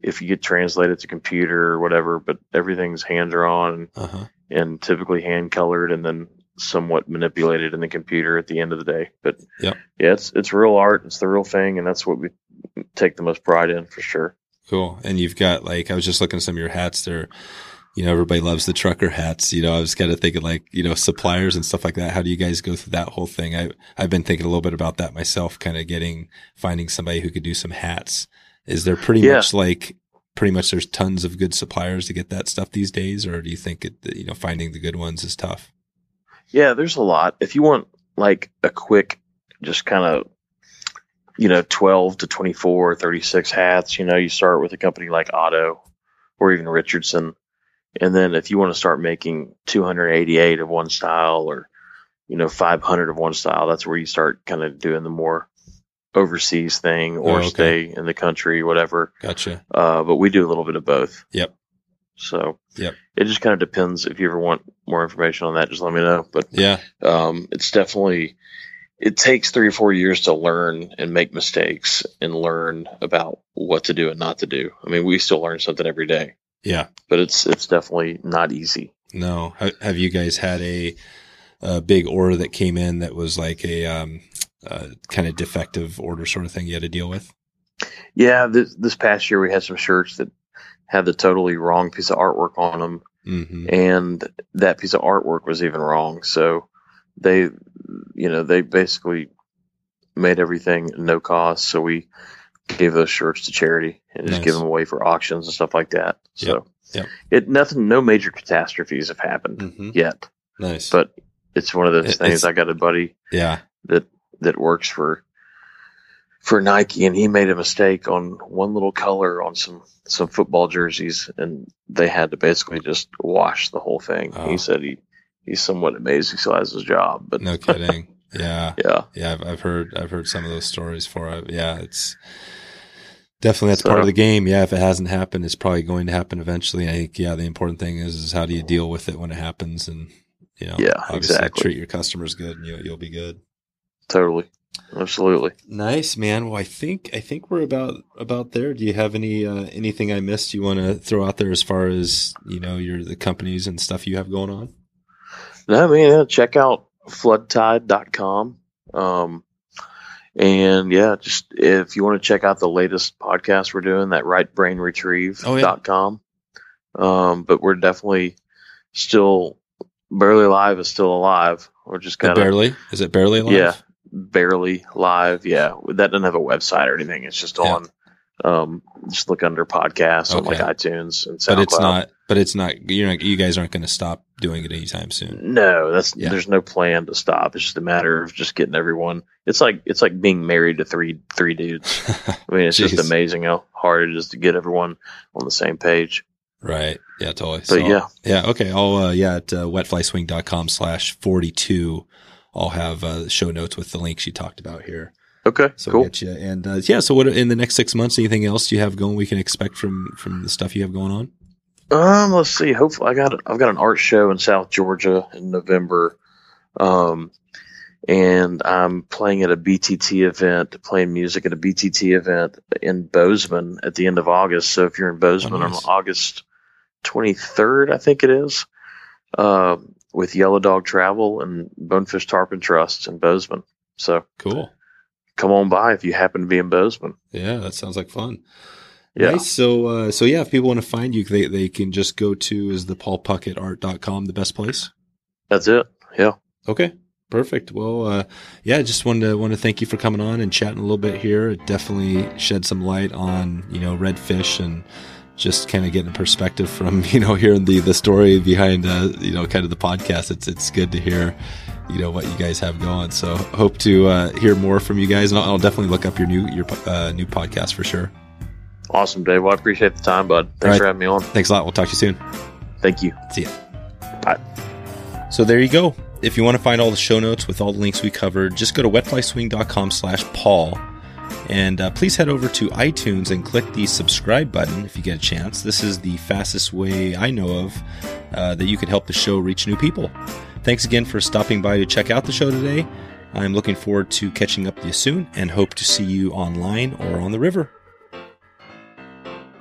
if you get translated to computer or whatever, but everything's hand drawn Uh huh. and typically hand colored, and then somewhat manipulated in the computer at the end of the day. But Yep. yeah, it's it's real art, it's the real thing, and that's what we take the most pride in for sure. Cool. And you've got like I was just looking at some of your hats. They're, you know, everybody loves the trucker hats. You know, I was kind of thinking like, you know, suppliers and stuff like that. How do you guys go through that whole thing? I I've been thinking a little bit about that myself. Kind of getting finding somebody who could do some hats. Is there pretty Yeah. much like pretty much there's tons of good suppliers to get that stuff these days, or do you think it, you know finding the good ones is tough? Yeah, there's a lot. If you want like a quick, just kind of, you know, 12 to 24, 36 hats, you know, you start with a company like Otto or even Richardson. And then if you want to start making 288 of one style or, you know, 500 of one style, that's where you start kind of doing the more overseas thing or Oh, okay. stay in the country, whatever. Gotcha. Uh, but we do a little bit of both. Yep. So Yep. it just kind of depends. If you ever want more information on that, just let me know. But Yeah. um, it's definitely it takes three or four years to learn and make mistakes and learn about what to do and not to do. I mean, we still learn something every day, Yeah. but it's it's definitely not easy. No. Have you guys had a, a big order that came in that was like a um, uh, kind of defective order sort of thing you had to deal with? Yeah, this this past year we had some shirts that had the totally wrong piece of artwork on them, Mm-hmm. and that piece of artwork was even wrong. So they, you know, they basically made everything no cost. So we gave those shirts to charity and just Nice. give them away for auctions and stuff like that. So Yep. it nothing, no major catastrophes have happened Mm-hmm. yet, Nice. but it's one of those It- things. I got a buddy yeah. that that works for for Nike, and he made a mistake on one little color on some some football jerseys, and they had to basically just wash the whole thing. Oh. He said he he's somewhat amazed he still has his job, but No kidding. [laughs] Yeah. yeah, Yeah, I've, I've heard I've heard some of those stories for it. Yeah, it's definitely that's So- part of the game. Yeah, if it hasn't happened, it's probably going to happen eventually. I think yeah, the important thing is is how do you deal with it when it happens, and you know, Yeah, obviously exactly. treat your customers good, and you'll you'll be good. totally, absolutely. Nice man. Well, I think I think we're about about there. Do you have any uh, anything I missed you want to throw out there as far as you know your the companies and stuff you have going on? No, man, check out floodtide.com. Um, and yeah, just if you want to check out the latest podcast we're doing, that rightbrainretrieve.com. Um, but we're definitely still barely live is still alive. We're just kind of barely is it barely alive? Yeah. barely live. Yeah. That doesn't have a website or anything. It's just Yeah. on, um, just look under podcasts on like iTunes and SoundCloud. but it's not. But it's not. You're not. You guys aren't going to stop doing it anytime soon. No, that's Yeah. there's no plan to stop. It's just a matter of just getting everyone. It's like it's like being married to three three dudes. [laughs] I mean, it's just amazing how hard it is to get everyone on the same page. Right. Yeah, totally. But yeah, Yeah. Okay. I'll, uh, yeah, at uh, wetflyswing.com slash 42, I'll have uh, show notes with the links you talked about here. okay, So cool. get you. And uh, yeah, so what in the next six months, anything else you have going we can expect from, from the stuff you have going on? Um, let's see. Hopefully, I got I've got an art show in South Georgia in November. Um, and I'm playing at a BTT event, playing music at a BTT event in Bozeman at the end of August. So if you're in Bozeman Oh, nice. on August 23rd, I think it is, uh, with Yellow Dog Travel and Bonefish Tarpon Trust in Bozeman. So Cool. come on by if you happen to be in Bozeman. Yeah, that sounds like fun. Yeah. Nice. So, uh, so yeah, if people want to find you, they, they can just go to is the paulpuckettart.com the best place? That's it. Yeah. Okay. Perfect. Well, uh, yeah, just wanted to want to thank you for coming on and chatting a little bit here. It definitely shed some light on you know redfish and just kind of getting a perspective from [laughs] you know hearing the the story behind uh, you know kind of the podcast. It's it's good to hear you know what you guys have going. So hope to uh, hear more from you guys, and I'll, I'll definitely look up your new your uh, new podcast for sure. Awesome, Dave. Well, I appreciate the time, bud. Thanks right. for having me on. Thanks a lot. We'll talk to you soon. Thank you. See ya. Bye. So there you go. If you want to find all the show notes with all the links we covered, just go to wetflyswing.com slash Paul. And uh, please head over to iTunes and click the subscribe button if you get a chance. This is the fastest way I know of uh, that you can help the show reach new people. Thanks again for stopping by to check out the show today. I'm looking forward to catching up with you soon and hope to see you online or on the river.